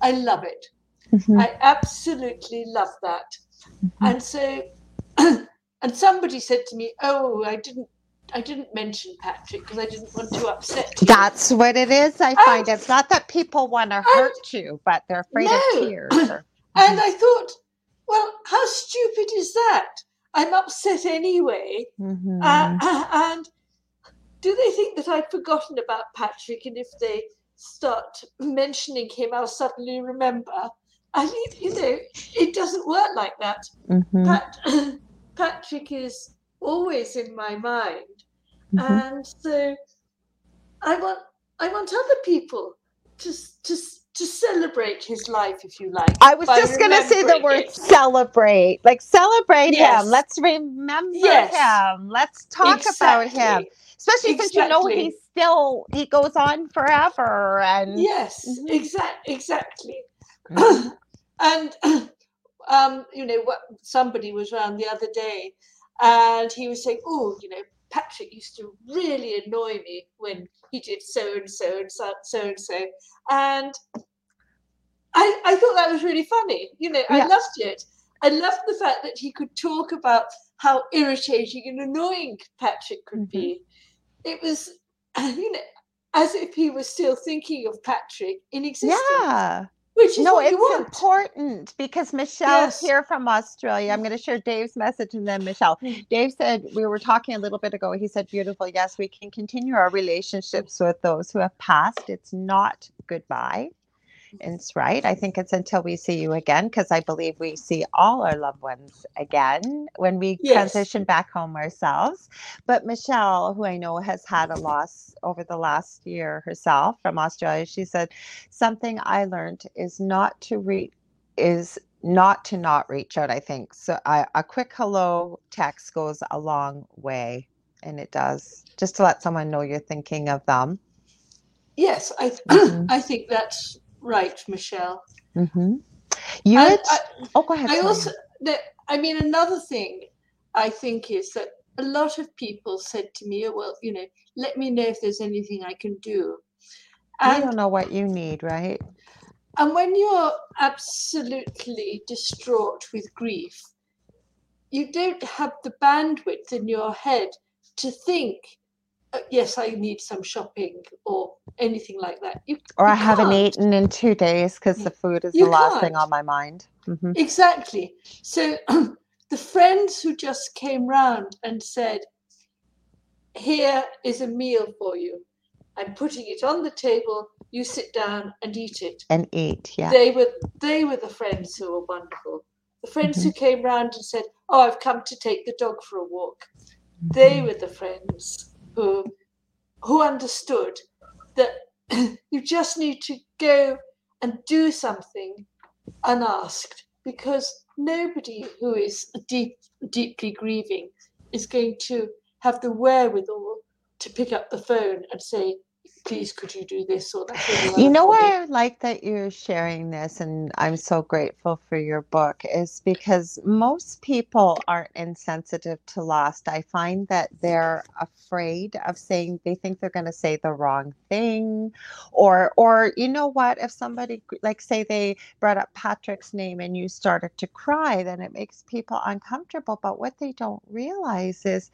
I love it. Mm-hmm. I absolutely love that. Mm-hmm. And so, and somebody said to me, oh, I didn't I didn't mention Patrick because I didn't want to upset you. That's what it is. I find it's not that people want to hurt you, but they're afraid no. of tears. Or, and I thought, well, how stupid is that? I'm upset anyway. Mm-hmm. Uh, and do they think that I've forgotten about Patrick? And if they start mentioning him, I'll suddenly remember. I mean, you know, it doesn't work like that. Mm-hmm. Pat- Patrick is always in my mind. Mm-hmm. And so I want I want other people to to to celebrate his life, if you like. I was just going to say the word celebrate. Like celebrate yes. him. Let's remember yes. him. Let's talk exactly. about him. Especially exactly. since you know he's still he goes on forever and Yes, mm-hmm. exactly exactly. And um, you know what somebody was around the other day and he was saying, Oh, you know, Patrick used to really annoy me when he did so and so and so, so and so. And I, I thought that was really funny. You know, I loved it. I loved the fact that he could talk about how irritating and annoying Patrick could mm-hmm. be. It was, you know, as if he was still thinking of Patrick in existence. Yeah. Which no, it's important because Michelle yes. here from Australia. I'm going to share Dave's message and then Michelle. Mm. Dave said we were talking a little bit ago. He said, "Beautiful. Yes, we can continue our relationships with those who have passed. It's not goodbye." It's right. I think it's until we see you again, because I believe we see all our loved ones again when we yes. transition back home ourselves. But Michelle, who I know has had a loss over the last year herself from Australia, she said, Something I learned is not to reach is not to not reach out, I think. So I, a quick hello text goes a long way. And it does just to let someone know you're thinking of them. Yes, I, th- mm-hmm. I think that's right, Michelle. Mm-hmm. You had, I, oh, go ahead. I also, that, I mean, another thing I think is that a lot of people said to me, oh, well, you know, let me know if there's anything I can do. And, I don't know what you need, right? And when you're absolutely distraught with grief, you don't have the bandwidth in your head to think yes, I need some shopping or anything like that. You, or you I haven't eaten in two days because the food is you the last can't. thing on my mind. Mm-hmm. Exactly. So the friends who just came round and said, Here is a meal for you. I'm putting it on the table. You sit down and eat it. And eat, yeah. They were they were the friends who were wonderful. The friends mm-hmm. who came round and said, Oh, I've come to take the dog for a walk. Mm-hmm. They were the friends who who understood that you just need to go and do something unasked because nobody who is deep deeply grieving is going to have the wherewithal to pick up the phone and say please could you do this? Or that you know why i like that you're sharing this and i'm so grateful for your book is because most people aren't insensitive to loss. I find that they're afraid of saying they think they're going to say the wrong thing or or you know what? If somebody like say they brought up patrick's name and you started to cry then it makes people uncomfortable. But what they don't realize is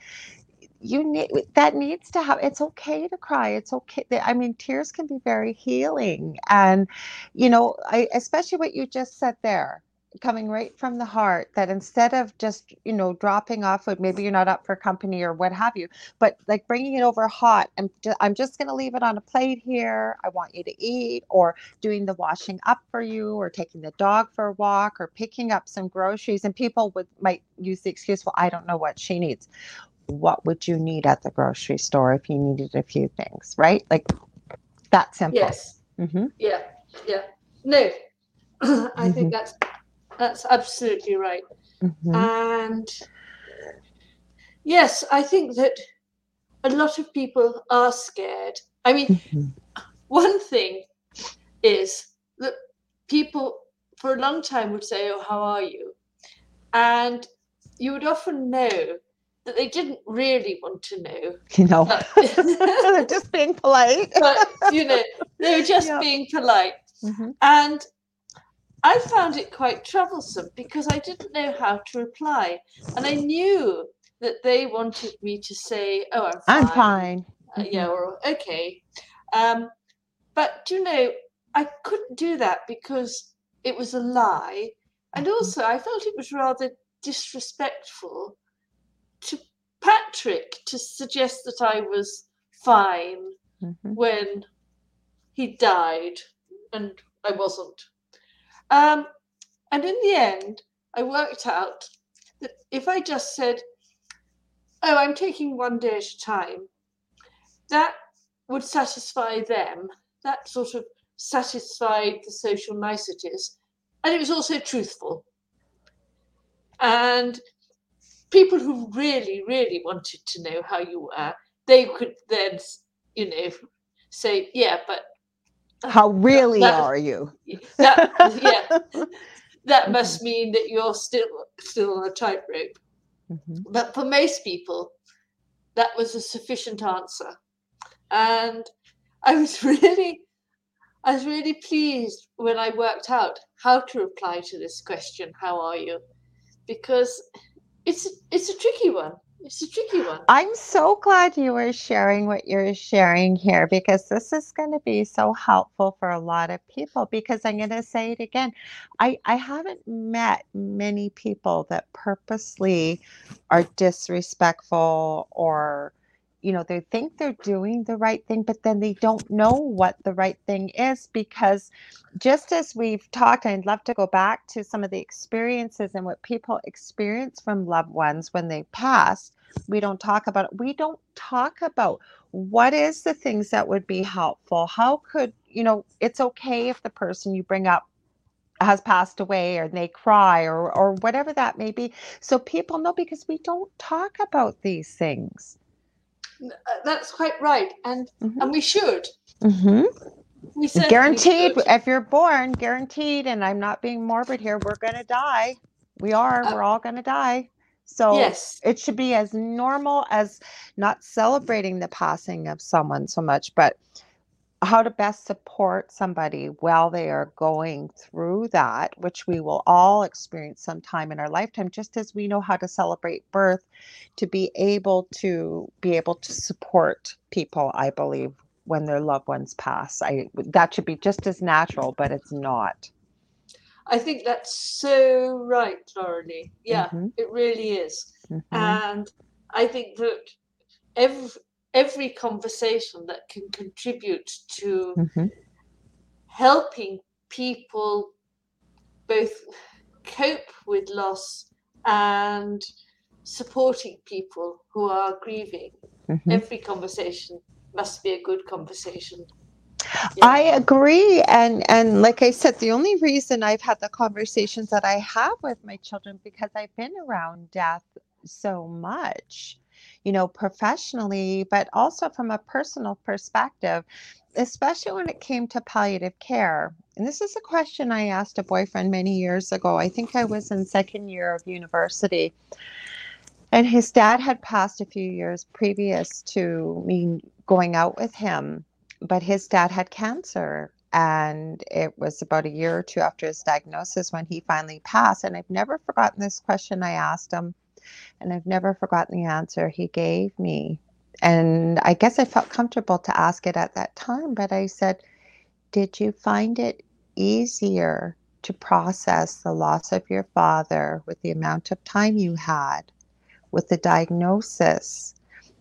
you need that needs to have it's okay to cry it's okay i mean tears can be very healing and you know i especially what you just said there coming right from the heart that instead of just you know dropping off food maybe you're not up for company or what have you but like bringing it over hot and i'm just going to leave it on a plate here i want you to eat or doing the washing up for you or taking the dog for a walk or picking up some groceries and people would might use the excuse well i don't know what she needs what would you need at the grocery store if you needed a few things right like that simple yes mm-hmm. yeah yeah no i mm-hmm. think that's that's absolutely right. Mm-hmm. And yes, I think that a lot of people are scared. I mean, mm-hmm. one thing is that people for a long time would say, Oh, how are you? And you would often know that they didn't really want to know. You know, they're just being polite. but, you know, they were just yep. being polite. Mm-hmm. And I found it quite troublesome because I didn't know how to reply. And I knew that they wanted me to say, Oh, I'm fine. I'm fine. Uh, yeah, mm-hmm. or okay. Um, but you know, I couldn't do that because it was a lie. And mm-hmm. also, I felt it was rather disrespectful to Patrick to suggest that I was fine mm-hmm. when he died and I wasn't. Um, and in the end, I worked out that if I just said, Oh, I'm taking one day at a time, that would satisfy them. That sort of satisfied the social niceties. And it was also truthful. And people who really, really wanted to know how you were, they could then, you know, say, yeah, but how really that, are you? That, yeah, that must mean that you're still still on a tightrope. Mm-hmm. But for most people, that was a sufficient answer, and I was really, I was really pleased when I worked out how to reply to this question. How are you? Because it's it's a tricky one. It's a tricky one. I'm so glad you were sharing what you're sharing here because this is going to be so helpful for a lot of people. Because I'm going to say it again I, I haven't met many people that purposely are disrespectful or you know they think they're doing the right thing but then they don't know what the right thing is because just as we've talked i'd love to go back to some of the experiences and what people experience from loved ones when they pass we don't talk about it. We don't talk about what is the things that would be helpful. How could you know it's okay if the person you bring up has passed away or they cry or or whatever that may be. So people know because we don't talk about these things that's quite right, and mm-hmm. and we should. Mm-hmm. We guaranteed if you're born, guaranteed. And I'm not being morbid here. We're gonna die. We are. Uh, we're all gonna die. So yes. it should be as normal as not celebrating the passing of someone so much, but how to best support somebody while they are going through that, which we will all experience sometime in our lifetime, just as we know how to celebrate birth, to be able to be able to support people, I believe, when their loved ones pass. I that should be just as natural, but it's not. I think that's so right, Laura Lee. Yeah, mm-hmm. it really is. Mm-hmm. And I think that every every conversation that can contribute to mm-hmm. helping people both cope with loss and supporting people who are grieving. Mm-hmm. Every conversation must be a good conversation. Yeah. I agree and and like I said the only reason I've had the conversations that I have with my children because I've been around death so much you know, professionally, but also from a personal perspective, especially when it came to palliative care. And this is a question I asked a boyfriend many years ago. I think I was in second year of university. And his dad had passed a few years previous to me going out with him, but his dad had cancer and it was about a year or two after his diagnosis when he finally passed and i've never forgotten this question i asked him And I've never forgotten the answer he gave me. And I guess I felt comfortable to ask it at that time, but I said, Did you find it easier to process the loss of your father with the amount of time you had, with the diagnosis,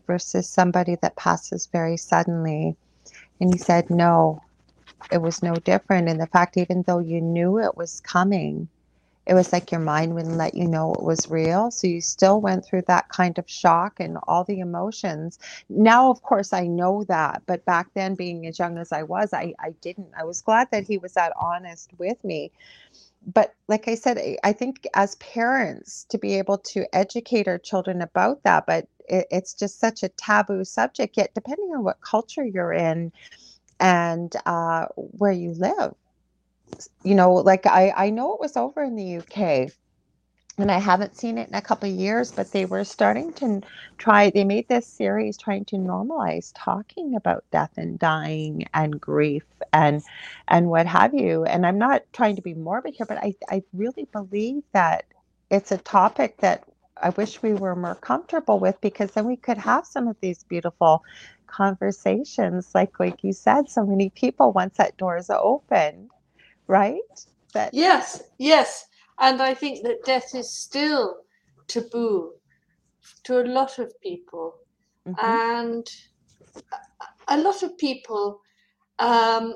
versus somebody that passes very suddenly? And he said, No, it was no different. And the fact, even though you knew it was coming, it was like your mind wouldn't let you know it was real. So you still went through that kind of shock and all the emotions. Now, of course, I know that. But back then, being as young as I was, I, I didn't. I was glad that he was that honest with me. But like I said, I think as parents to be able to educate our children about that, but it, it's just such a taboo subject. Yet, depending on what culture you're in and uh, where you live, you know, like I, I know it was over in the UK and I haven't seen it in a couple of years, but they were starting to try, they made this series trying to normalize talking about death and dying and grief and, and what have you. And I'm not trying to be morbid here, but I, I really believe that it's a topic that I wish we were more comfortable with because then we could have some of these beautiful conversations. Like, like you said, so many people, once that door is open, right? That yes, yes, and I think that death is still taboo to a lot of people, mm-hmm. and a lot of people, um,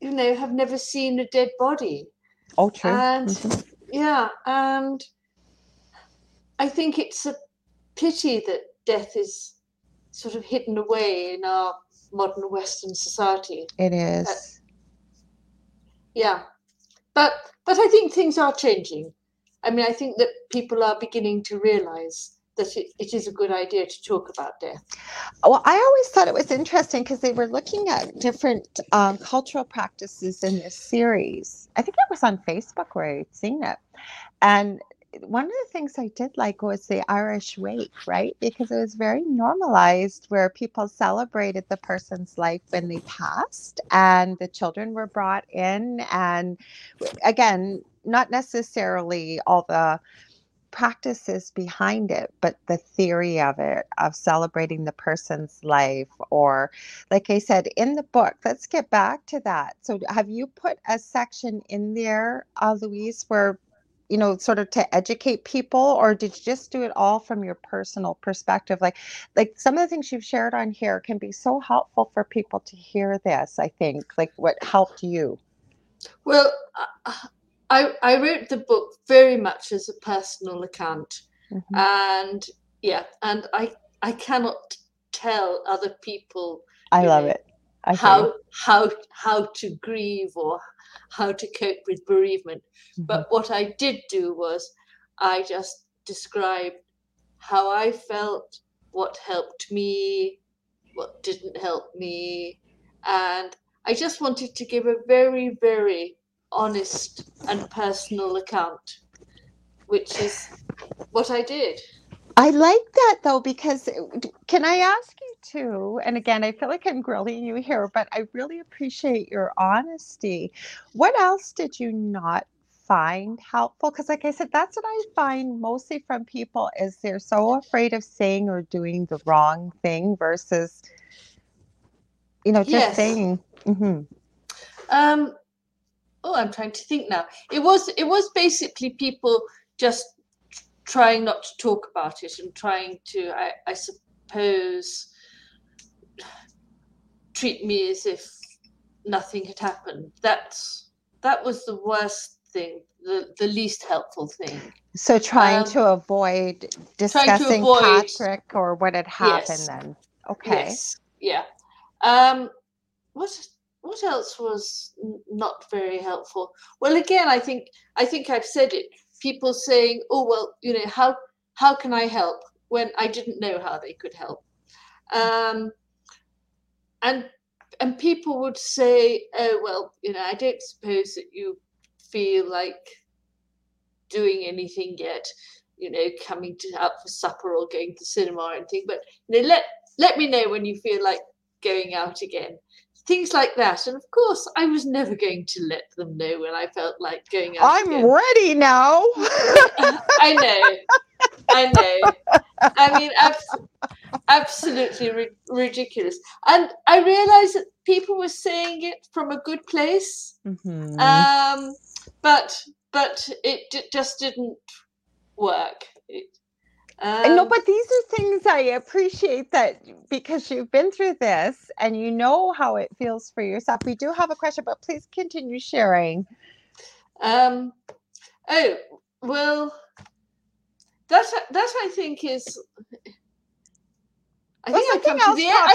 you know, have never seen a dead body. Oh, true. And mm-hmm. yeah, and I think it's a pity that death is sort of hidden away in our modern Western society. It is. Yeah. But but i think things are changing. I mean i think that people are beginning to realize that it, it is a good idea to talk about death. Well i always thought it was interesting because they were looking at different um, cultural practices in this series. I think it was on facebook where i'd seen it. And one of the things I did like was the Irish wake, right? Because it was very normalized where people celebrated the person's life when they passed and the children were brought in. And again, not necessarily all the practices behind it, but the theory of it, of celebrating the person's life, or like I said in the book, let's get back to that. So, have you put a section in there, uh, Louise, where you know sort of to educate people or did you just do it all from your personal perspective? Like like some of the things you've shared on here can be so helpful for people to hear this i think like what helped you. Well i i wrote the book very much as a personal account. Mm-hmm. and yeah and i i cannot tell other people i love know, it I how how how to grieve or how to cope with bereavement. Mm-hmm. But what I did do was I just described how I felt, what helped me, what didn't help me, and I just wanted to give a very very honest and personal account, which is what I did. I like that though because can I ask you too? And again, I feel like I'm grilling you here, but I really appreciate your honesty. What else did you not find helpful? Because, like I said, that's what I find mostly from people is they're so afraid of saying or doing the wrong thing versus, you know, just yes. saying. Mm-hmm. Um, oh, I'm trying to think now. It was it was basically people just trying not to talk about it and trying to, I, I suppose, treat me as if nothing had happened. That's that was the worst thing, the the least helpful thing. So trying um, to avoid discussing to avoid, Patrick or what had happened yes, then. Okay. Yes. Yeah. Um, what what else was not very helpful? Well, again, I think I think I've said it people saying, "Oh well, you know how how can I help?" when I didn't know how they could help, um, and and people would say, "Oh well, you know, I don't suppose that you feel like doing anything yet." You know, coming to out for supper or going to cinema or anything, but you know, let let me know when you feel like going out again things like that. And of course, I was never going to let them know when I felt like going out. I'm again. ready now. I know. I know. I mean, ab- absolutely ri- ridiculous. And I realized that people were saying it from a good place, mm-hmm. um, but but it d- just didn't work. It, um, no, but these are things I appreciate that because you've been through this and you know how it feels for yourself. We do have a question, but please continue sharing. Um, oh well, that that I think is. I think I've come to the end.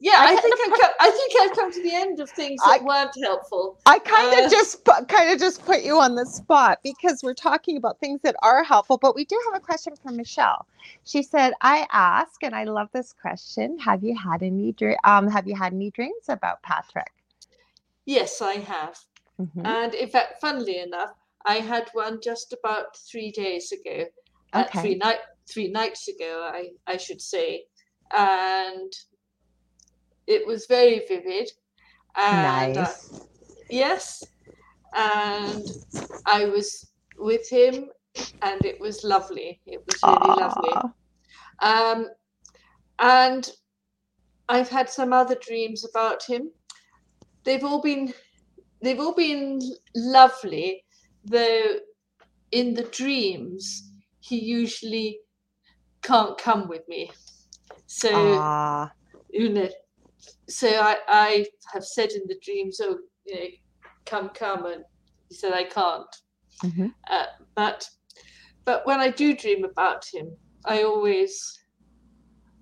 Yeah, I, think I, come, I think I've come to the end of things that I, weren't helpful. I kind of uh, just kind of just put you on the spot because we're talking about things that are helpful. But we do have a question from Michelle. She said, "I ask, and I love this question. Have you had any? Um, have you had any dreams about Patrick?" Yes, I have. Mm-hmm. And in fact, funnily enough, I had one just about three days ago. Okay. Uh, three night three nights ago, I I should say, and it was very vivid. And, uh, nice. Yes, and I was with him, and it was lovely. It was really Aww. lovely. Um, and I've had some other dreams about him. They've all been they've all been lovely, though in the dreams he usually can't come with me. So Aww. you know so I, I have said in the dream, so you know, come, come, and he said I can't. Mm-hmm. Uh, but but when I do dream about him, I always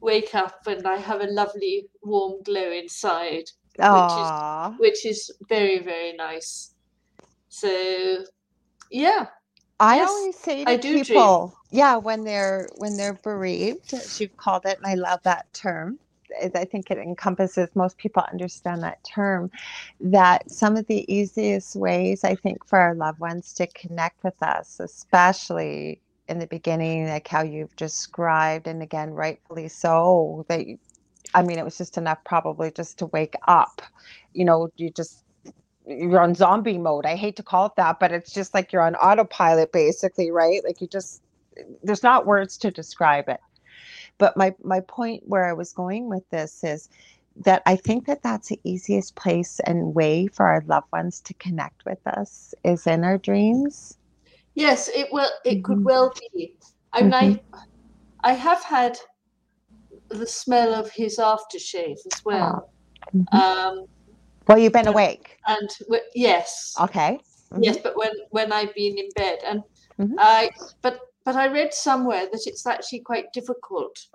wake up and I have a lovely warm glow inside, which is which is very very nice. So yeah. I yes, always say to people, dream. yeah, when they're when they're bereaved, as you've called it, and I love that term I think it encompasses most people understand that term. That some of the easiest ways I think for our loved ones to connect with us, especially in the beginning, like how you've described, and again, rightfully so, that I mean, it was just enough probably just to wake up. You know, you just you're on zombie mode. I hate to call it that, but it's just like you're on autopilot basically, right? Like you just there's not words to describe it. But my my point where I was going with this is that I think that that's the easiest place and way for our loved ones to connect with us is in our dreams. Yes, it will. It mm-hmm. could well be. I mean, mm-hmm. I I have had the smell of his aftershave as well. Oh. Mm-hmm. Um, well, you've been awake. And yes. Okay. Yes, mm-hmm. but when when I've been in bed, and mm-hmm. I but but I read somewhere that it's actually quite difficult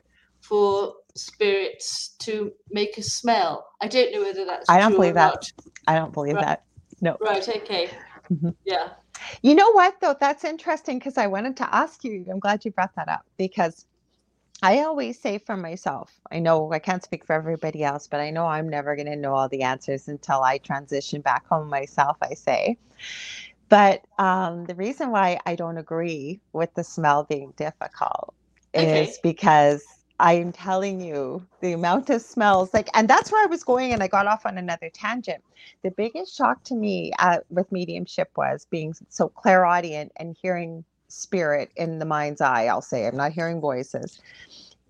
for spirits to make a smell. I don't know whether that's. I don't believe that. Not. I don't believe right. that. No. Right. Okay. Mm-hmm. Yeah. You know what though? That's interesting because I wanted to ask you. I'm glad you brought that up because I always say for myself, I know I can't speak for everybody else, but I know I'm never going to know all the answers until I transition back home myself. I say, but um, the reason why I don't agree with the smell being difficult okay. is because I'm telling you the amount of smells like, and that's where I was going, and I got off on another tangent. The biggest shock to me at, with mediumship was being so clairaudient and hearing spirit in the mind's eye. I'll say I'm not hearing voices.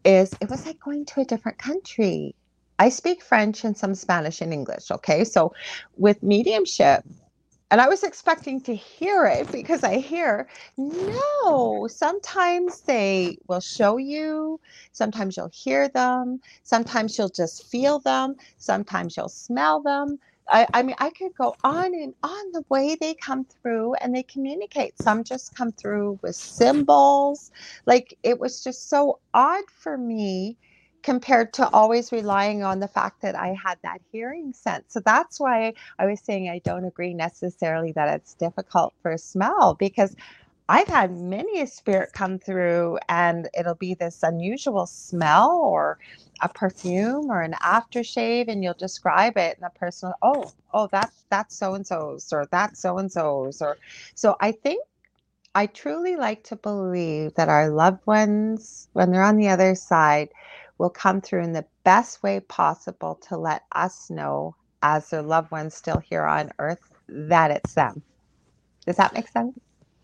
Is it was like going to a different country. I speak French and some Spanish and English. Okay, so with mediumship, and I was expecting to hear it because I hear, no, sometimes they will show you, sometimes you'll hear them, sometimes you'll just feel them, sometimes you'll smell them. I, I mean, I could go on and on the way they come through and they communicate. Some just come through with symbols. Like it was just so odd for me compared to always relying on the fact that I had that hearing sense. So that's why I was saying I don't agree necessarily that it's difficult for smell because I've had many a spirit come through and it'll be this unusual smell or a perfume or an aftershave and you'll describe it and the person oh oh that's that's so and so's or that's so and so's or so I think I truly like to believe that our loved ones when they're on the other side will come through in the best way possible to let us know as their loved ones still here on earth that it's them. Does that make sense?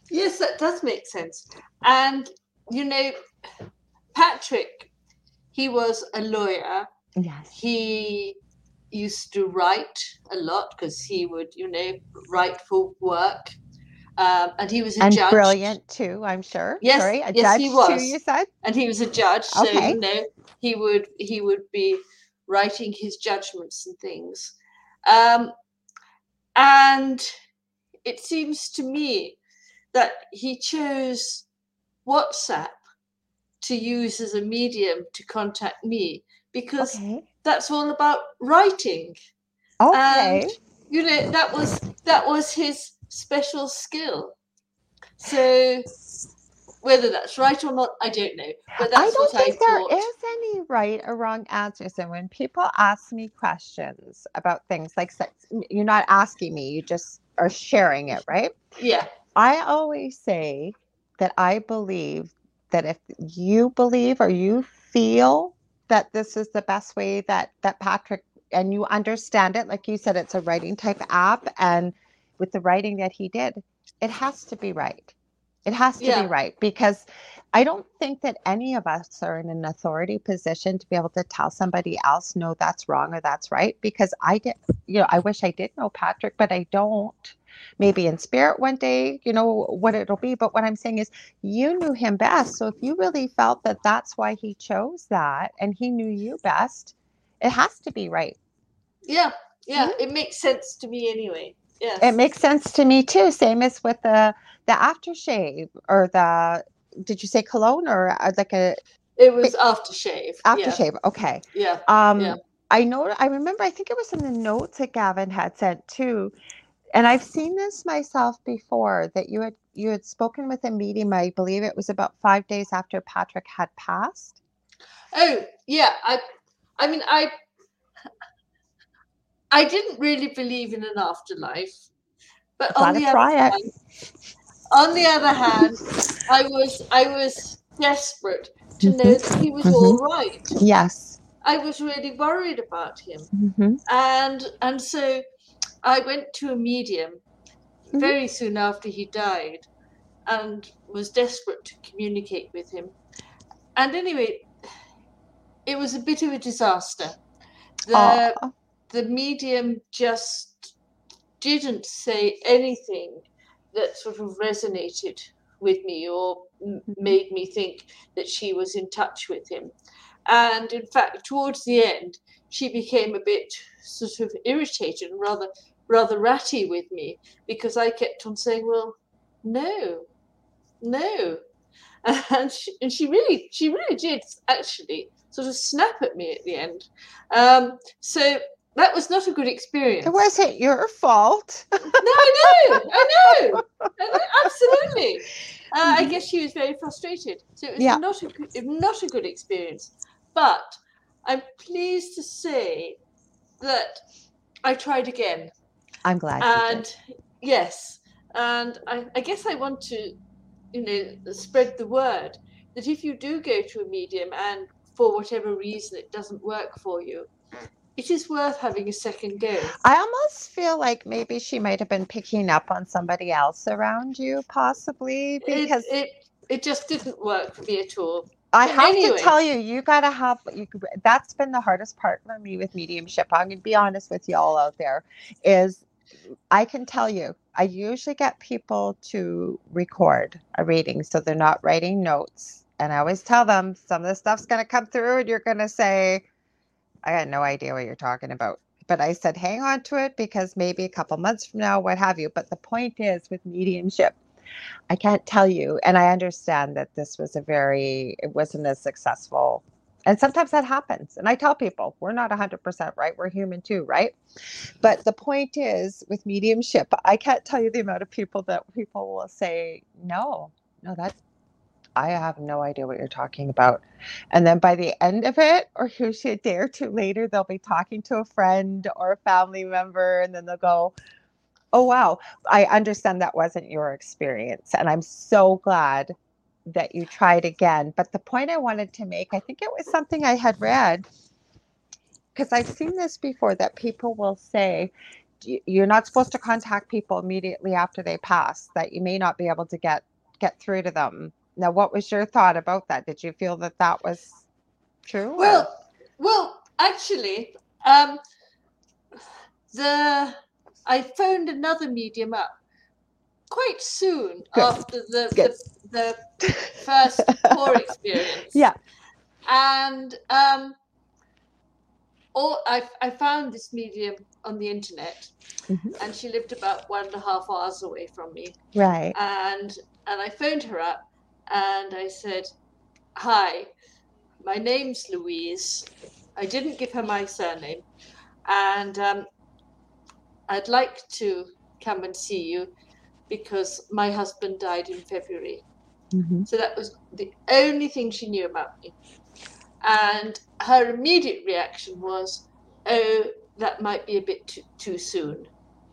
Yes, that does make sense. And you know, Patrick, he was a lawyer. Yes. He used to write a lot because he would, you know, write for work. Um, and he was a and judge. brilliant too, I'm sure. Yes, Sorry, a yes, judge he was. too. You said. And he was a judge, so Okay. you know he would he would be writing his judgments and things. Um, and it seems to me that he chose WhatsApp to use as a medium to contact me because Okay. that's all about writing. Okay. And you know that was that was his special skill. So whether that's right or not, I don't know. But that's I don't what think I there thought. is any right or wrong answers. And when people ask me questions about things like sex, you're not asking me, you just are sharing it, right? Yeah, I always say that I believe that if you believe or you feel that this is the best way that that Patrick and you understand it, like you said, it's a writing type app, and with the writing that he did, it has to be right. It has to Yeah. be right because I don't think that any of us are in an authority position to be able to tell somebody else, no, that's wrong or that's right. Because I did, you know, I wish I did know Patrick, but I don't maybe in spirit one day, you know, what it'll be. But what I'm saying is, you knew him best. So if you really felt that that's why he chose that and he knew you best, it has to be right. yeah, yeah. Hmm? It makes sense to me anyway. Yes. It makes sense to me too. Same as with the the aftershave or the did you say cologne or uh, like a it was aftershave. Yeah, aftershave? Okay. Yeah. Um, Yeah. I know. I remember. I think it was in the notes that Gavin had sent too, and I've seen this myself before. That you had you had spoken with a medium. I believe it was about five days after Patrick had passed. Oh, yeah. I, I mean, I, I didn't really believe in an afterlife, but on the other try it. hand, on the other hand, I was I was desperate to know Mhm. that he was Mhm. all right. Yes. I was really worried about him, hmm and and so I went to a medium Mhm. very soon after he died, and was desperate to communicate with him. And anyway, it was a bit of a disaster. The the medium just didn't say anything that sort of resonated with me or made me think that she was in touch with him. And in fact, towards the end, she became a bit sort of irritated and rather rather ratty with me because I kept on saying, "Well, no, no," and she, and she really she really did actually sort of snap at me at the end. Um, so that was not a good experience. it wasn't your fault. No, I know, I know, I know, absolutely. Uh, I guess she was very frustrated, so it was Yeah. not a good, not a good experience. But I'm pleased to say that I tried again, I'm glad. and yes, and I, I guess I want to, you know, spread the word that if you do go to a medium and for whatever reason it doesn't work for you, it is worth having a second go. I almost feel like maybe she might have been picking up on somebody else around you, possibly because it, it it just didn't work for me at all. I But have anyway. to tell you, you gotta have you. That's been the hardest part for me with mediumship. I'm gonna be honest with y'all out there. Is I can tell you, I usually get people to record a reading, so they're not writing notes. And I always tell them some of the stuff's gonna come through, and you're gonna say, "I had no idea what you're talking about." But I said, hang on to it because maybe a couple months from now, what have you. But the point is with mediumship, I can't tell you. And I understand that this was a very, it wasn't as successful. And sometimes that happens. And I tell people, we're not 100% right. We're human too, right? But the point is with mediumship, I can't tell you the amount of people that people will say, no, no, that, I have no idea what you're talking about. And then by the end of it, or usually a day or two later, they'll be talking to a friend or a family member, and then they'll go, Oh, wow. I understand that wasn't your experience. And I'm so glad that you tried again. But the point I wanted to make, I think it was something I had read, because I've seen this before that people will say, you're not supposed to contact people immediately after they pass that you may not be able to get get through to them now, what was your thought about that? Did you feel that that was true? Well, or? well, actually, um, the I phoned another medium up quite soon Good. after the, the, the first poor experience. Yeah, and um, all I, I found this medium on the internet, mm-hmm. and she lived about one and a half hours away from me. Right. And and I phoned her up, and I said, "Hi, my name's Louise. I didn't give her my surname, and um, I'd like to come and see you because my husband died in February." Mm-hmm. So that was the only thing she knew about me. And her immediate reaction was, oh, that might be a bit too, too soon.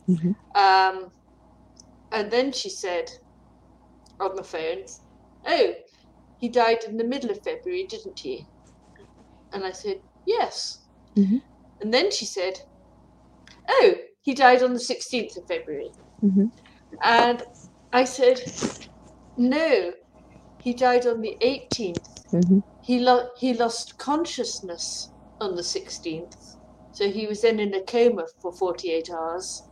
Mm-hmm. Um, and then she said on the phone, oh, he died in the middle of February, didn't he? And I said, yes. Mm-hmm. And then she said, oh, he died on the 16th of February. Mm-hmm. And I said, no, he died on the 18th. Mm-hmm. He, lo- he lost consciousness on the 16th. So he was then in a coma for 48 hours.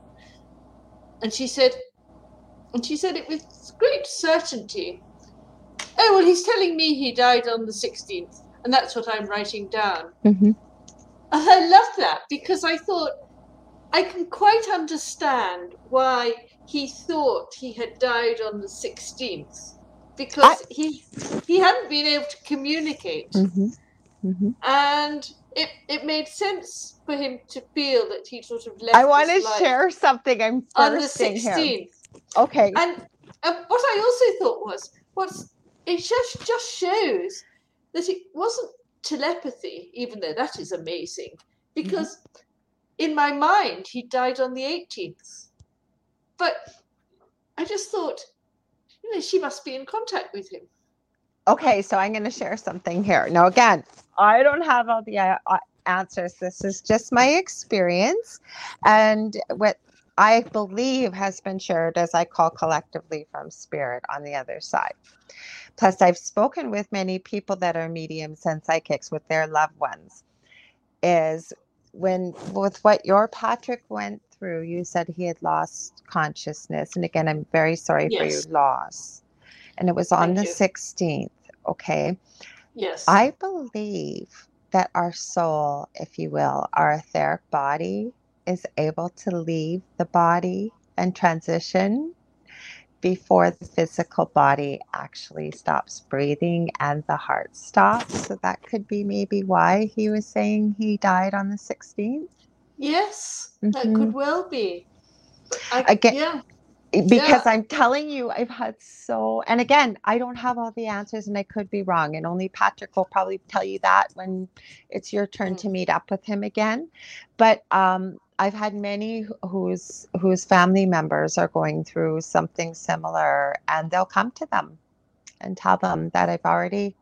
And she said, and she said it with great certainty. Oh, well, he's telling me he died on the 16th, and that's what I'm writing down. Mm-hmm. I love that because I thought I can quite understand why he thought he had died on the 16th because I... he he hadn't been able to communicate. Mm-hmm. Mm-hmm. And it, it made sense for him to feel that he sort of left. I want to share something. I'm on the 16th. Here. Okay. And, and what I also thought was, what's it just just shows that it wasn't telepathy, even though that is amazing, because mm-hmm. in my mind he died on the 18th. But I just thought you know, she must be in contact with him. Okay, so I'm going to share something here. Now, again, I don't have all the uh, uh, answers. This is just my experience and what I believe has been shared, as I call collectively from spirit on the other side. Plus, I've spoken with many people that are mediums and psychics with their loved ones. Is when, with what your Patrick went through, you said he had lost consciousness. And again, I'm very sorry yes. for your loss. And it was on Thank the you. 16th. Okay. Yes. I believe that our soul, if you will, our etheric body, is able to leave the body and transition before the physical body actually stops breathing and the heart stops. So that could be maybe why he was saying he died on the 16th. Yes, mm-hmm. that could well be. I, Again, yeah. Because yeah. I'm telling you, I've had so, and again, I don't have all the answers and I could be wrong. And only Patrick will probably tell you that when it's your turn mm. to meet up with him again. But um, I've had many whose whose family members are going through something similar, and they'll come to them and tell them that I've already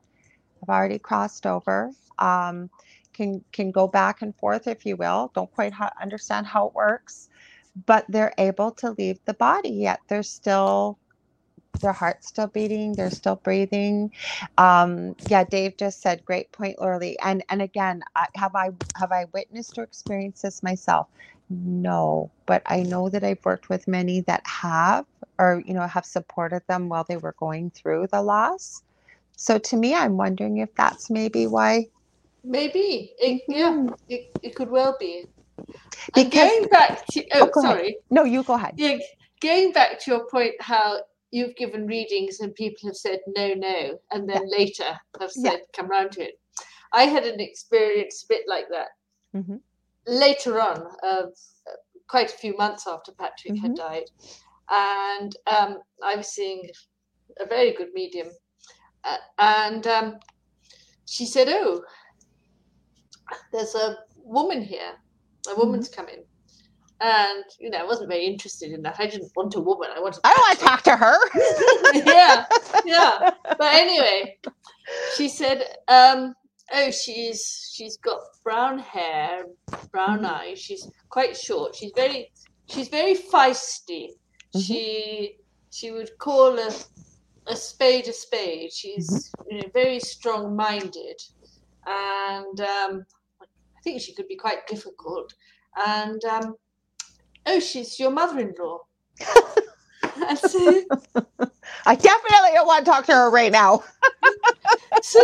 I've already crossed over. Um, can can go back and forth, if you will. Don't quite ha- understand how it works, but they're able to leave the body. Yet they're still their heart's still beating they're still breathing. Um yeah dave just said great point Laura Lee and and again I, have i have i witnessed or experienced this myself? No but i know that i've worked with many that have or you know have supported them while they were going through the loss. So to me i'm wondering if that's maybe why maybe. It, yeah mm-hmm. it, it could well be. Because, going back to oh, oh sorry ahead. no you go ahead. Yeah going back to your point how you've given readings and people have said no, no, and then yeah. later have said yeah. come round to it. I had an experience a bit like that mm-hmm. later on, uh, quite a few months after Patrick mm-hmm. had died, and um, I was seeing a very good medium, uh, and um, she said, "Oh, there's a woman here. A woman's mm-hmm. come in." And you know, I wasn't very interested in that. I didn't want a woman. I wanted. I don't want to talk to her. yeah, yeah. But anyway, she said, um, "Oh, she's she's got brown hair, brown mm-hmm. eyes. She's quite short. She's very she's very feisty. Mm-hmm. She she would call a a spade a spade. She's mm-hmm. you know, very strong minded, and um, I think she could be quite difficult. And um, oh, she's your mother in law. so, I definitely don't want to talk to her right now. so,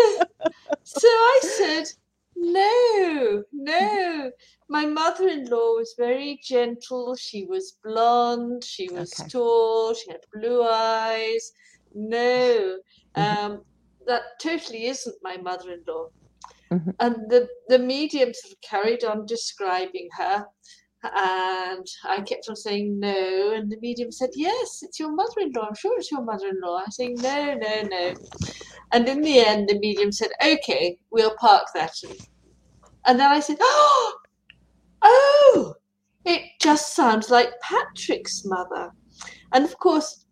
so I said, no, no. My mother in law was very gentle. She was blonde. She was okay. tall. She had blue eyes. No, mm-hmm. um, that totally isn't my mother in law. Mm-hmm. And the, the medium sort of carried on describing her. And I kept on saying no. And the medium said, Yes, it's your mother in law. I'm sure it's your mother in law. I saying, No, no, no. And in the end, the medium said, Okay, we'll park that. And then I said, Oh, oh, it just sounds like Patrick's mother. And of course,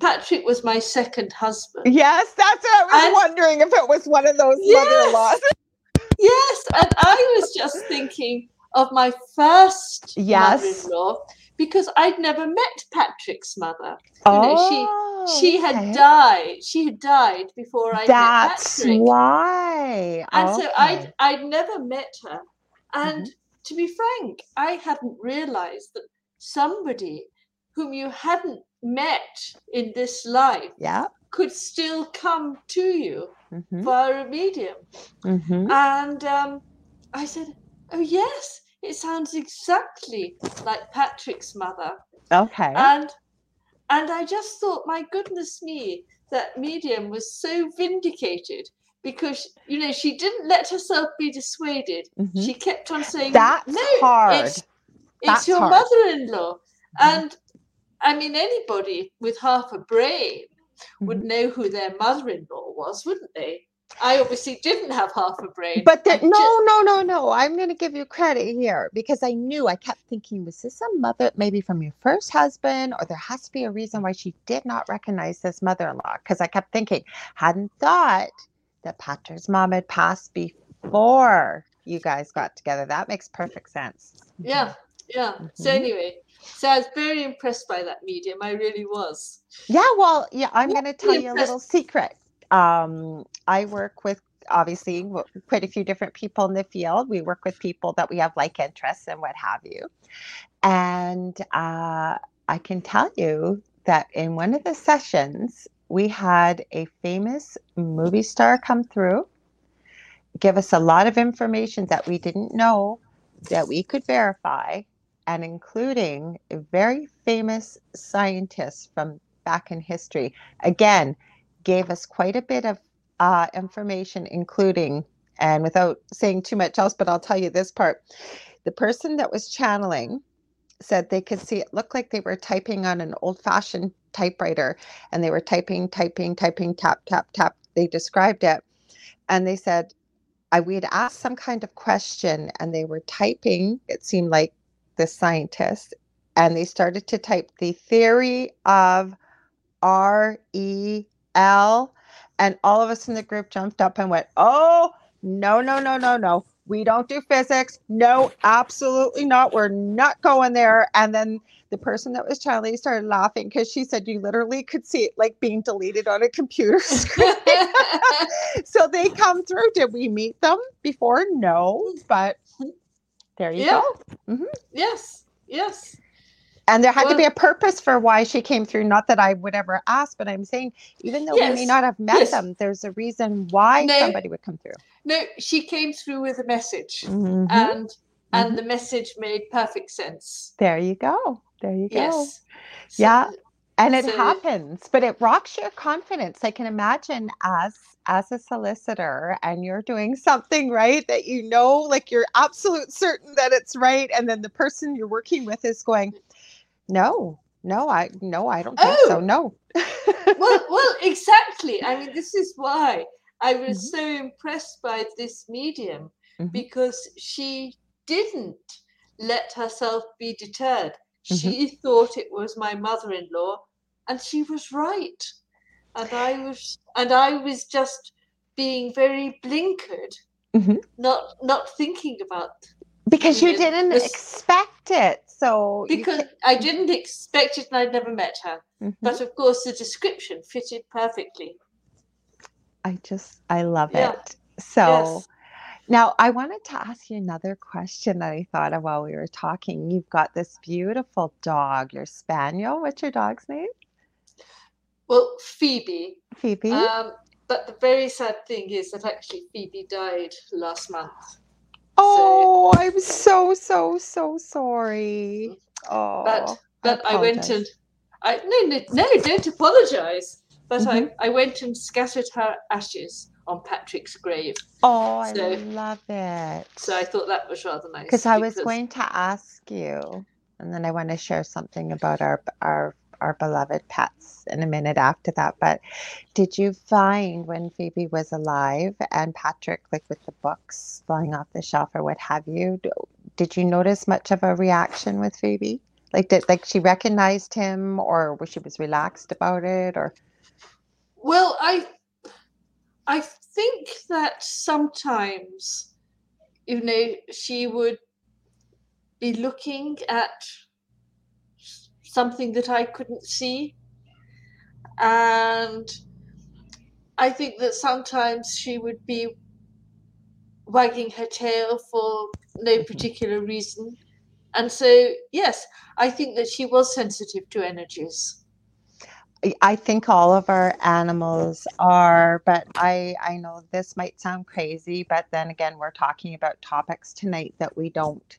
Patrick was my second husband. Yes, that's what I was and, wondering if it was one of those yes, mother-in-laws. yes, and I was just thinking of my first yes. mother-in-law because I'd never met Patrick's mother. Oh, you know, she she had okay. died. She had died before I That's met Patrick. why. And okay. so I'd I'd never met her. And mm-hmm. to be frank, I hadn't realized that somebody whom you hadn't met in this life yeah. could still come to you mm-hmm. via a medium. Mm-hmm. And um, I said, Oh, yes, it sounds exactly like Patrick's mother. Okay. And and I just thought, my goodness me, that medium was so vindicated because you know she didn't let herself be dissuaded. Mm-hmm. She kept on saying, "That's no, hard. It's, it's your hard. mother-in-law." Mm-hmm. And I mean, anybody with half a brain would mm-hmm. know who their mother-in-law was, wouldn't they? I obviously didn't have half a brain. But the, no, just... no, no, no. I'm going to give you credit here because I knew I kept thinking, was this a mother maybe from your first husband, or there has to be a reason why she did not recognize this mother-in-law? Because I kept thinking, hadn't thought that Patrick's mom had passed before you guys got together. That makes perfect sense. Yeah, yeah. Mm-hmm. So anyway, so I was very impressed by that medium. I really was. Yeah, well, yeah, I'm going to tell you a little secret. Um, I work with obviously quite a few different people in the field. We work with people that we have like interests and what have you. And uh, I can tell you that in one of the sessions, we had a famous movie star come through, give us a lot of information that we didn't know that we could verify, and including a very famous scientist from back in history. Again, gave us quite a bit of uh, information, including, and without saying too much else, but I'll tell you this part the person that was channeling said they could see it looked like they were typing on an old fashioned typewriter and they were typing, typing, typing, tap, tap, tap. They described it. And they said, I we had asked some kind of question and they were typing, it seemed like the scientist, and they started to type the theory of R E L. And all of us in the group jumped up and went, Oh, no, no, no, no, no. We don't do physics. No, absolutely not. We're not going there. And then the person that was Charlie started laughing because she said you literally could see it like being deleted on a computer screen. so they come through. Did we meet them before? No, but there you yeah. go. Mm-hmm. Yes, yes. And there had well, to be a purpose for why she came through. Not that I would ever ask, but I'm saying, even though yes, we may not have met yes. them, there's a reason why no, somebody would come through. No, she came through with a message, mm-hmm. and and mm-hmm. the message made perfect sense. There you go. There you go. Yes. So, yeah. And it so, happens, but it rocks your confidence. I can imagine as as a solicitor and you're doing something right that you know like you're absolute certain that it's right and then the person you're working with is going no no i no i don't think oh. so no well well exactly i mean this is why i was mm-hmm. so impressed by this medium mm-hmm. because she didn't let herself be deterred mm-hmm. she thought it was my mother-in-law and she was right and i was and i was just being very blinkered mm-hmm. not not thinking about because you, didn't expect it So because I didn't expect it and I'd never met her. Mm-hmm. But of course the description fitted perfectly. I just I love yeah. it. So yes. now I wanted to ask you another question that I thought of while we were talking. You've got this beautiful dog, your spaniel. What's your dog's name? Well, Phoebe. Phoebe. Um, but the very sad thing is that actually Phoebe died last month. Oh, so, I'm so so so sorry. Oh, but but I, I went and I no no no don't apologize. But mm-hmm. I I went and scattered her ashes on Patrick's grave. Oh, so, I love it. So I thought that was rather nice. Because I was going to ask you, and then I want to share something about our our our beloved pets in a minute after that. But did you find when Phoebe was alive and Patrick, like with the books flying off the shelf or what have you, did you notice much of a reaction with Phoebe? Like did like she recognized him or was she was relaxed about it or Well, I I think that sometimes you know she would be looking at something that I couldn't see. And I think that sometimes she would be wagging her tail for no mm-hmm. particular reason. And so, yes, I think that she was sensitive to energies. I think all of our animals are, but I I know this might sound crazy, but then again, we're talking about topics tonight that we don't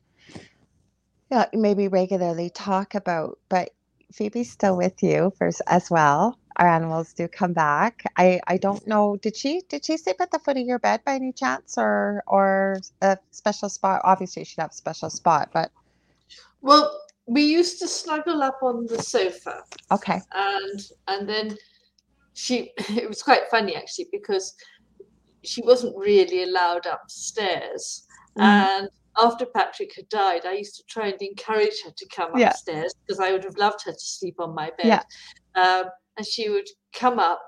yeah, maybe regularly talk about, but Phoebe's still with you for as well. Our animals do come back. I I don't know. Did she did she sleep at the foot of your bed by any chance, or or a special spot? Obviously, she'd have a special spot, but well, we used to snuggle up on the sofa. Okay. And and then she it was quite funny actually because she wasn't really allowed upstairs. Mm-hmm. And after Patrick had died, I used to try and encourage her to come yeah. upstairs because I would have loved her to sleep on my bed. Yeah. Um, and she would come up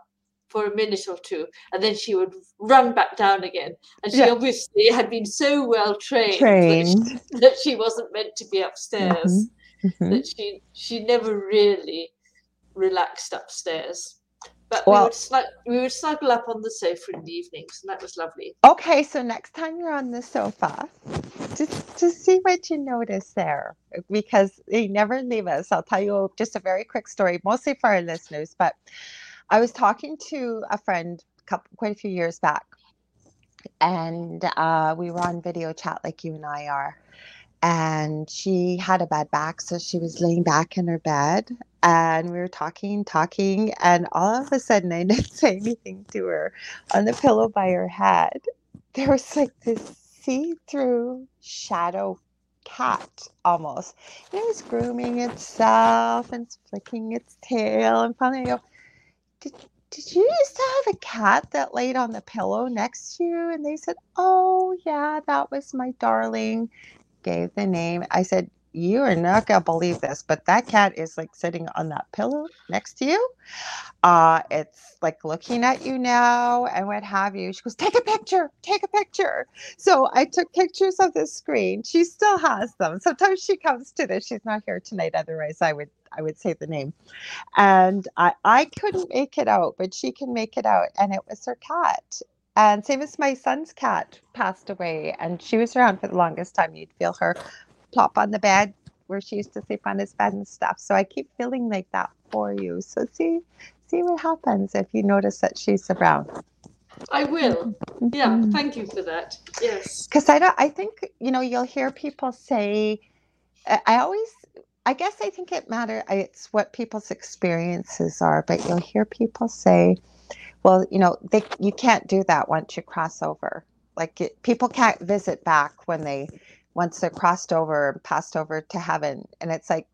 for a minute or two and then she would run back down again. And she yeah. obviously had been so well trained, trained. That, she, that, she, wasn't meant to be upstairs, mm-hmm. Mm-hmm. that she, she never really relaxed upstairs. But well, we would, snug, we would snuggle up on the sofa in the evenings, and that was lovely. Okay, so next time you're on the sofa, just to see what you notice there, because they never leave us. I'll tell you just a very quick story, mostly for our listeners. But I was talking to a friend couple, quite a few years back, and uh, we were on video chat like you and I are and she had a bad back so she was laying back in her bed and we were talking talking and all of a sudden i didn't say anything to her on the pillow by her head. There was like this see-through shadow cat almost. And it was grooming itself and flicking its tail and finally i go did, did you used to have a cat that laid on the pillow next to you? And they said oh yeah that was my darling. Gave the name. I said, You are not to believe this, but that cat is like sitting on that pillow next to you. Uh, it's like looking at you now and what have you. She goes, Take a picture, take a picture. So I took pictures of the screen. She still has them. Sometimes she comes to this. She's not here tonight. Otherwise, I would I would say the name. And I, I couldn't make it out, but she can make it out. And it was her cat. And same as my son's cat passed away, and she was around for the longest time. You'd feel her plop on the bed where she used to sleep on his bed and stuff. So I keep feeling like that for you. So see, see what happens if you notice that she's around. I will. Yeah, mm-hmm. thank you for that. Yes. Because I don't. I think you know you'll hear people say. I always. I guess I think it matter. It's what people's experiences are, but you'll hear people say, well, you know, they you can't do that once you cross over. Like it, people can't visit back when they once they're crossed over and passed over to heaven, and it's like,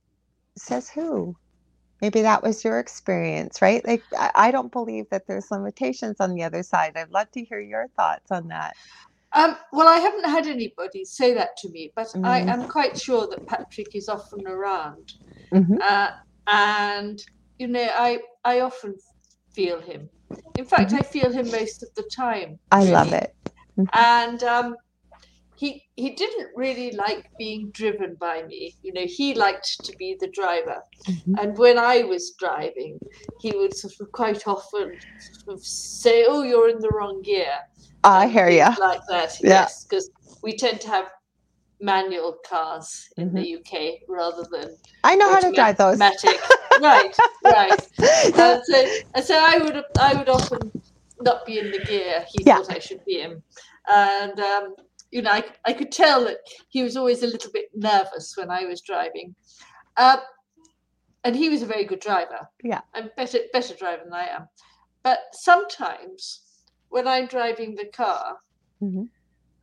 says who? Maybe that was your experience, right? Like I, don't believe that there's limitations on the other side. I'd love to hear your thoughts on that. Um, well, I haven't had anybody say that to me, but mm-hmm. I am quite sure that Patrick is often around, mm-hmm. uh, and you know, I I often feel him. In fact, mm-hmm. I feel him most of the time. I really. love it. Mm-hmm. And um, he he didn't really like being driven by me. You know, he liked to be the driver. Mm-hmm. And when I was driving, he would sort of quite often sort of say, "Oh, you're in the wrong gear." I hear you. Like that, yeah. yes, because we tend to have manual cars in mm-hmm. the UK rather than. I know how to drive those. Right, right. And so, and so I would I would often not be in the gear he yeah. thought I should be in, and um, you know, I, I could tell that he was always a little bit nervous when I was driving. Uh, and he was a very good driver. Yeah. And better better driver than I am. But sometimes when I'm driving the car, mm-hmm.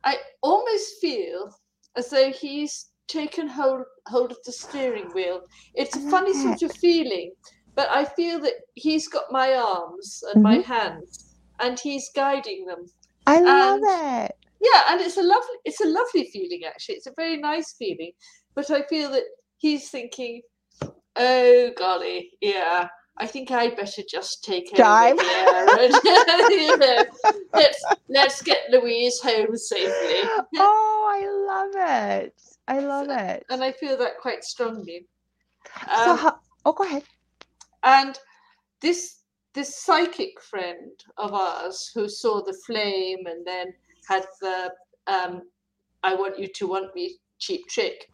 I almost feel as though he's taken hold hold of the steering wheel. It's a funny sort of feeling, but I feel that he's got my arms and mm-hmm. my hands and he's guiding them. I love and, it yeah and it's a lovely it's a lovely feeling actually it's a very nice feeling but i feel that he's thinking oh golly yeah I think I'd better just take Time. over here and you know, let's let's get Louise home safely. Oh, I love it! I love it, and I feel that quite strongly. Um, so, how, oh, go ahead. And this this psychic friend of ours who saw the flame and then had the um, I want you to want me cheap trick.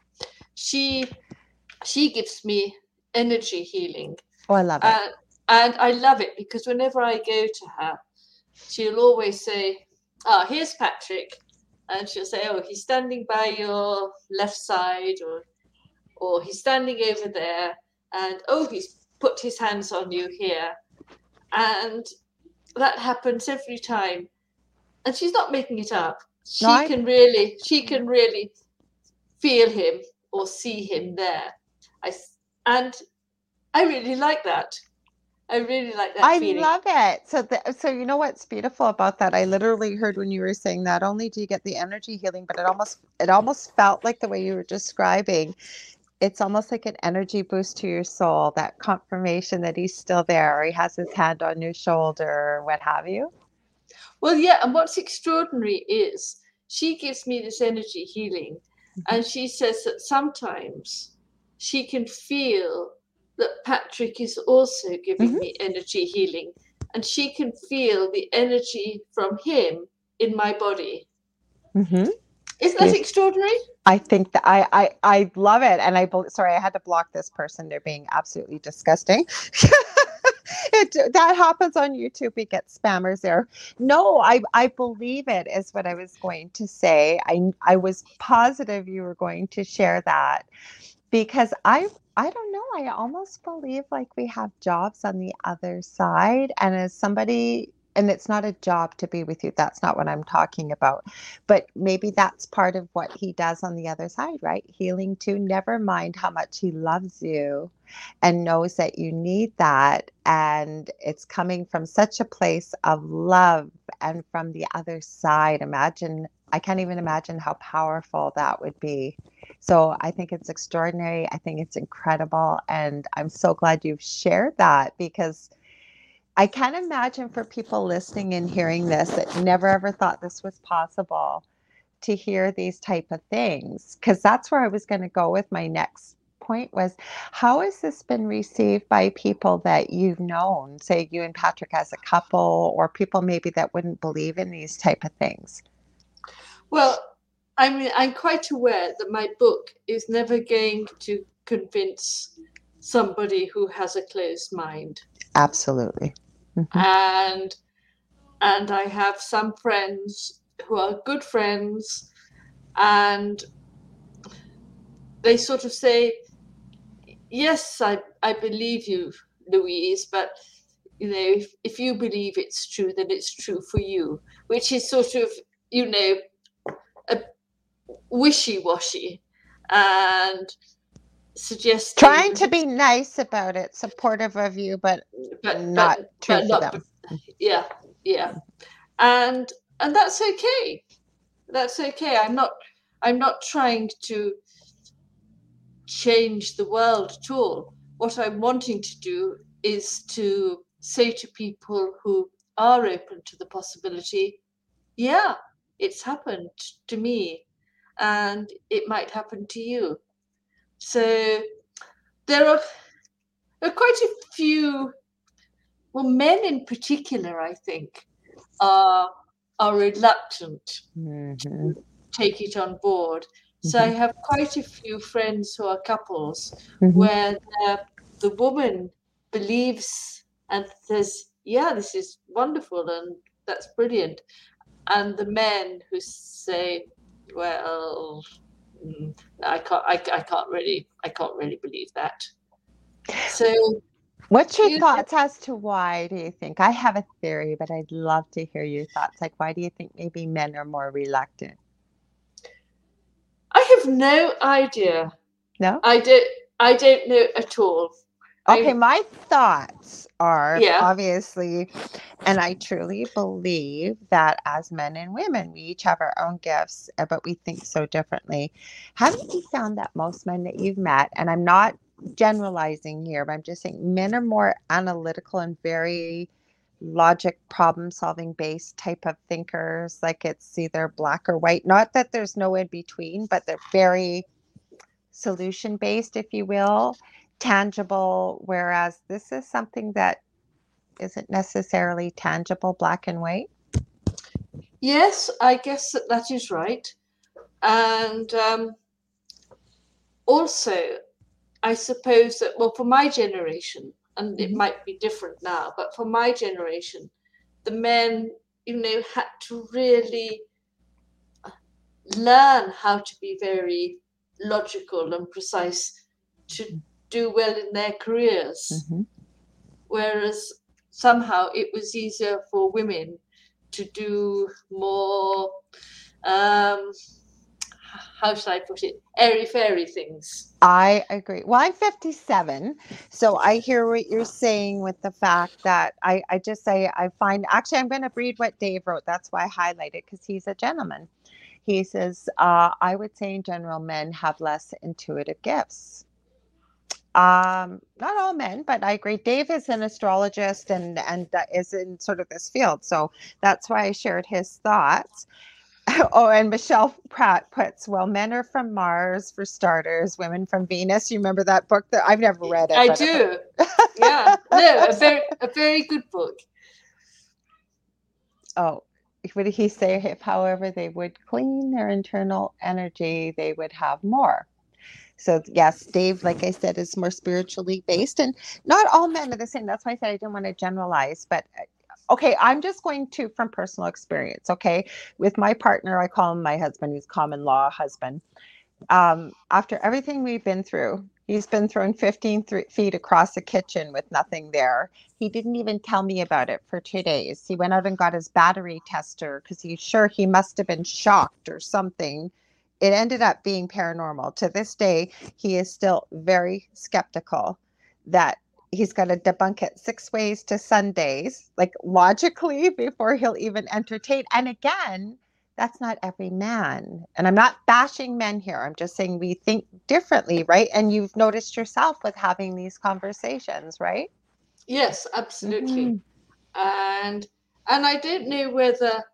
She she gives me energy healing. Oh, I love it. Uh, and I love it because whenever I go to her, she'll always say, "Oh, here's Patrick," and she'll say, "Oh, he's standing by your left side," or "or he's standing over there," and "Oh, he's put his hands on you here," and that happens every time and she's not making it up. She no, can really, she can really feel him or see him there. I and I really like that. I really like that. I feeling. love it. So, the, so you know what's beautiful about that? I literally heard when you were saying not only do you get the energy healing, but it almost it almost felt like the way you were describing. It's almost like an energy boost to your soul. That confirmation that he's still there, or he has his hand on your shoulder, or what have you. Well, yeah, and what's extraordinary is she gives me this energy healing, mm-hmm. and she says that sometimes she can feel that Patrick is also giving mm-hmm. me energy healing, and she can feel the energy from him in my body. Mm-hmm. Isn't that extraordinary? I think that I, I I love it, and I sorry I had to block this person. They're being absolutely disgusting. it, that happens on YouTube. We get spammers there. No, I, I believe it is what I was going to say. I, I was positive you were going to share that because I, I don't know. I almost believe like we have jobs on the other side. And as somebody and it's not a job to be with you. That's not what i'm talking about. But maybe that's part of what he does on the other side right? Healing too. Never mind how much he loves you and knows that you need that. And it's coming from such a place of love and from the other side. Imagine i can't even imagine how powerful that would be. So i think it's extraordinary. I think it's incredible. And i'm so glad you've shared that because I can't imagine for people listening and hearing this that never ever thought this was possible to hear these type of things because that's where I was going to go with my next point was how has this been received by people that you've known say you and Patrick as a couple or people maybe that wouldn't believe in these type of things? Well I mean I'm quite aware that my book is never going to convince somebody who has a closed mind absolutely mm-hmm. and and I have some friends who are good friends, and they sort of say, "Yes, I I believe you, Louise, but." You know, if, if you believe it's true, then it's true for you, which is sort of, you know, a wishy-washy and suggesting trying to be nice about it, supportive of you, but, but not but, true but not, them. Yeah, yeah, and and that's okay. That's okay. I'm not. I'm not trying to change the world at all. What I'm wanting to do is to say to people who are open to the possibility, yeah, it's happened to me. and it might happen to you. So there are, there are quite a few, well, men in particular, I think, are are reluctant mm-hmm. to take it on board. So mm-hmm. I have quite a few friends who are couples mm-hmm. where the, the woman believes and says, "Yeah, this is wonderful and that's brilliant," and the men who say, "Well, Mm, I can't, I, I can't really, I can't really believe that." So What's your thoughts as to why do you think? I have a theory, but I'd love to hear your thoughts. Like, why do you think maybe men are more reluctant? I have no idea. No, I don't. I don't know at all. Okay, I, my thoughts are yeah. obviously, and I truly believe that as men and women, we each have our own gifts, uh, but we think so differently. Haven't you found that most men that you've met, and I'm not generalizing here, but I'm just saying men are more analytical and very logic problem solving based type of thinkers like it's either black or white not that there's no in between but they're very solution based if you will tangible whereas this is something that isn't necessarily tangible black and white? Yes i guess that, that is right. And um, also I suppose that, well, for my generation, and it mm-hmm. might be different now, but for my generation, the men, you know, had to really learn how to be very logical and precise to do well in their careers. Mm-hmm. Whereas somehow it was easier for women to do more um, how should I put it, airy fairy things. I agree. Well, I'm 57, so I hear what you're saying with the fact that I, I just say I find actually I'm going to read what Dave wrote. That's why I highlight it because he's a gentleman. He says, uh, I would say in general, men have less intuitive gifts. Um, not all men, but I agree. Dave is an astrologist and and uh, is in sort of this field, so that's why I shared his thoughts. Oh, and Michelle Pratt puts, well, men are from Mars for starters, women from Venus. You remember that book that I've never read it. I do. yeah. No, a very a very good book. Oh, what did he say? If, however, they would clean their internal energy, they would have more. So yes, Dave, like I said, is more spiritually based, and not all men are the same. That's why I said I didn't want to generalize, but okay, I'm just going to from personal experience. Okay, with my partner, I call him my husband. He's common law husband. Um, after everything we've been through, he's been thrown 15 th- feet across the kitchen with nothing there. He didn't even tell me about it for two days. He went out and got his battery tester because he's sure he must have been shocked or something. It ended up being paranormal. To this day, he is still very skeptical that he's got to debunk it six ways to Sundays, like logically before he'll even entertain. And again, that's not every man. And I'm not bashing men here. I'm just saying we think differently, right? And you've noticed yourself with having these conversations, right? Yes, absolutely. Mm-hmm. And and I don't know whether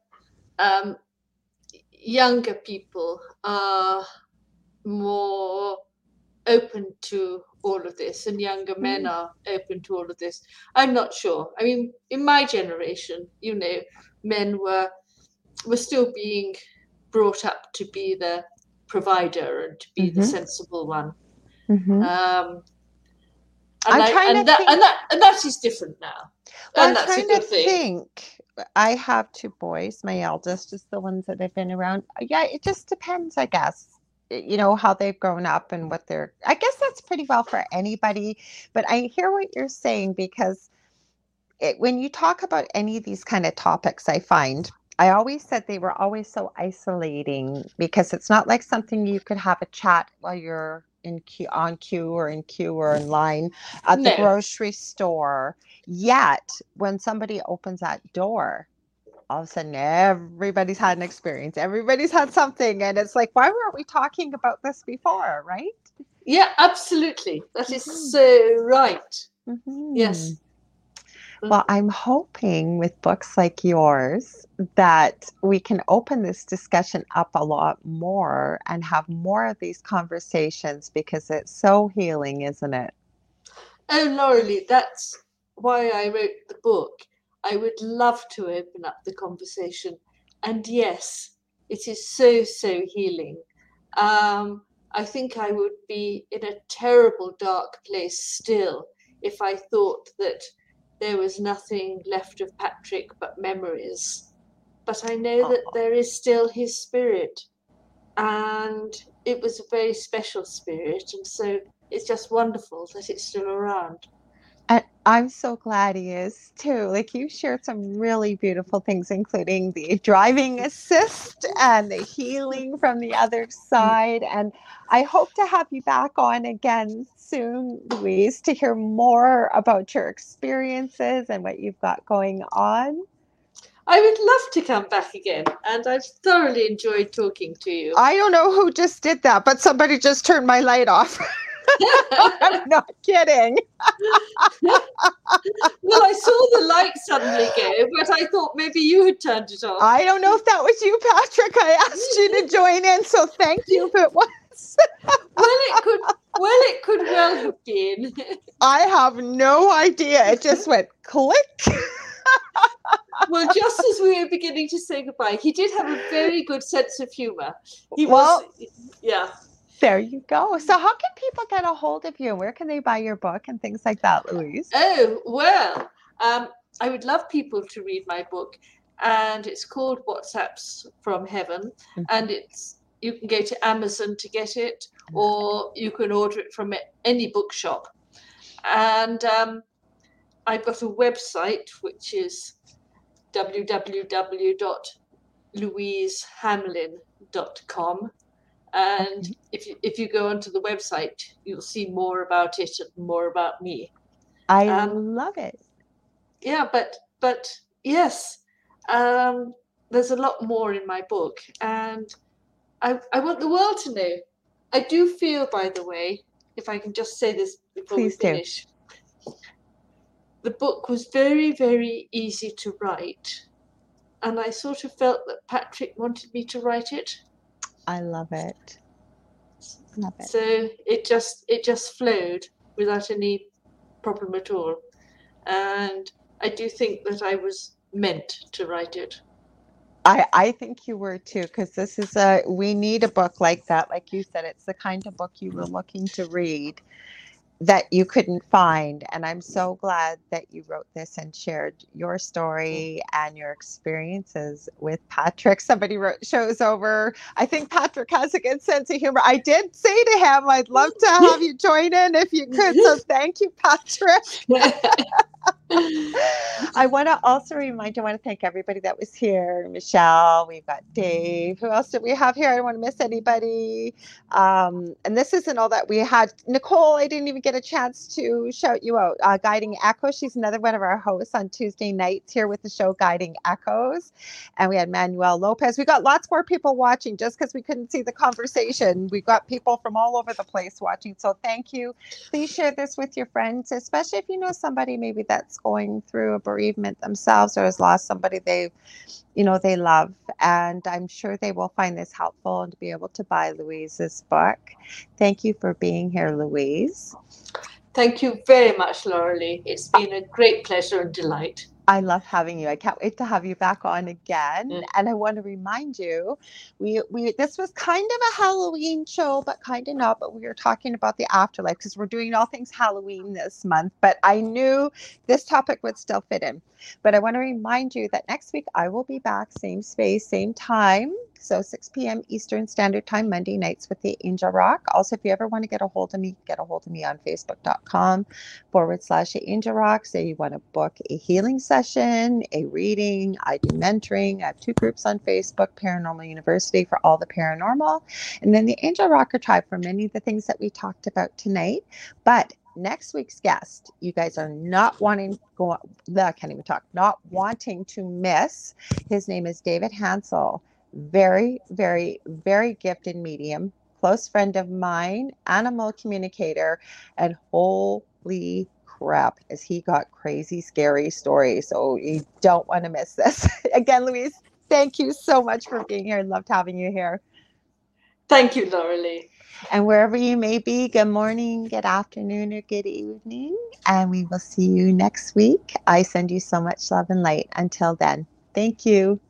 um, younger people are more open to all of this and younger men mm. are open to all of this i'm not sure i mean in my generation you know men were were still being brought up to be the provider and to be mm-hmm. the sensible one mm-hmm. um, and, I, and, that, think... and, that, and that is different now well, and I'm trying to thing. think I have two boys. My eldest is the ones that have been around. Yeah, it just depends, I guess you know how they've grown up and what they're i guess that's pretty well for anybody but i hear what you're saying because it, when you talk about any of these kind of topics i find i always said they were always so isolating because it's not like something you could have a chat while you're in queue on queue or in queue or in line at the no. grocery store yet when somebody opens that door all of a sudden everybody's had an experience everybody's had something and it's like why weren't we talking about this before right yeah absolutely that is mm-hmm. so right mm-hmm. yes Well, I'm hoping with books like yours that we can open this discussion up a lot more and have more of these conversations because it's so healing, isn't it? Oh, Laurie, that's why I wrote the book. I would love to open up the conversation. And yes, it is so, so healing. Um, I think I would be in a terrible dark place still if I thought that there was nothing left of Patrick but memories. But I know that there is still his spirit. And it was a very special spirit. And so it's just wonderful that it's still around. And I'm so glad he is too. Like you shared some really beautiful things, including the driving assist and the healing from the other mm. side. And I hope to have you back on again soon, Louise, to hear more about your experiences and what you've got going on. I would love to come back again, and I've thoroughly enjoyed talking to you. I don't know who just did that, but somebody just turned my light off. I'm not kidding. well, I saw the light suddenly go, but I thought maybe you had turned it off. I don't know if that was you, Patrick. I asked you to join in, so thank you if it was. well, it could. Well, it could well have been. I have no idea. It just went click. well, just as we were beginning to say goodbye, he did have a very good sense of humor. He well, was, yeah. There you go. So, how can people get a hold of you? Where can they buy your book and things like that, Louise? Oh, well, um, I would love people to read my book, and it's called WhatsApps from Heaven, mm-hmm. and it's you can go to Amazon to get it, or you can order it from any bookshop. And um, I've got a website which is www.louisehamlin.com and if you if you go onto the website, you'll see more about it and more about me. I um, love it. Yeah, but but yes, um, there's a lot more in my book, and I I want the world to know. I do feel, by the way, if I can just say this before Please we finish. Do. The book was very, very easy to write. And I sort of felt that Patrick wanted me to write it. I love it. Love it. So it just it just flowed without any problem at all. And I do think that I was meant to write it. I, I think you were too, because this is a we need a book like that. Like you said, it's the kind of book you were looking to read that you couldn't find. And I'm so glad that you wrote this and shared your story mm. and your experiences with Patrick. Somebody wrote shows over. I think Patrick has a good sense of humor. I did say to him, I'd love to have you join in if you could. So thank you, Patrick. I want to also remind, I want to thank everybody that was here. Michelle, we've got Dave. Who else did we have here? I don't want to miss anybody. Um, and this isn't all that we had. Nicole, I didn't even get a chance to shout you out. Uh, Guiding Echo, she's another one of our hosts on Tuesday nights here with the show Guiding Echoes. And we had Manuel Lopez. We got lots more people watching just because we couldn't see the conversation. We got people from all over the place watching. So thank you. Please share this with your friends, especially if you know somebody maybe that's going through a bereavement themselves or has lost somebody they you know they love. And i'm sure they will find this helpful and be able to buy louise's book. Thank you for being here louise. Thank you very much Laurie. it's been a great pleasure and delight I love having you. I can't wait to have you back on again. Mm. And I want to remind you, we we this was kind of a Halloween show, but kind of not. But we were talking about the afterlife because we're doing all things Halloween this month. But I knew this topic would still fit in. But I want to remind you that next week I will be back, same space, same time. So 6 p.m. Eastern Standard Time, Monday nights with the Angel Rock. Also, if you ever want to get a hold of me, get a hold of me on facebook.com forward slash Angel Rock. Say you want to book a healing session, a reading. I do mentoring. I have two groups on Facebook Paranormal University for all the paranormal, and then the Angel Rocker Tribe for many of the things that we talked about tonight. But next week's guest, you guys are not wanting go I can't even talk, not wanting to miss. His name is David Hansel very, very, very gifted medium, close friend of mine, animal communicator, and holy prep as he got crazy, scary stories. So you don't want to miss this. Again, Louise, thank you so much for being here. Loved having you here. Thank you, Laura Lee. And wherever you may be, good morning, good afternoon, or good evening. And we will see you next week. I send you so much love and light. Until then, thank you.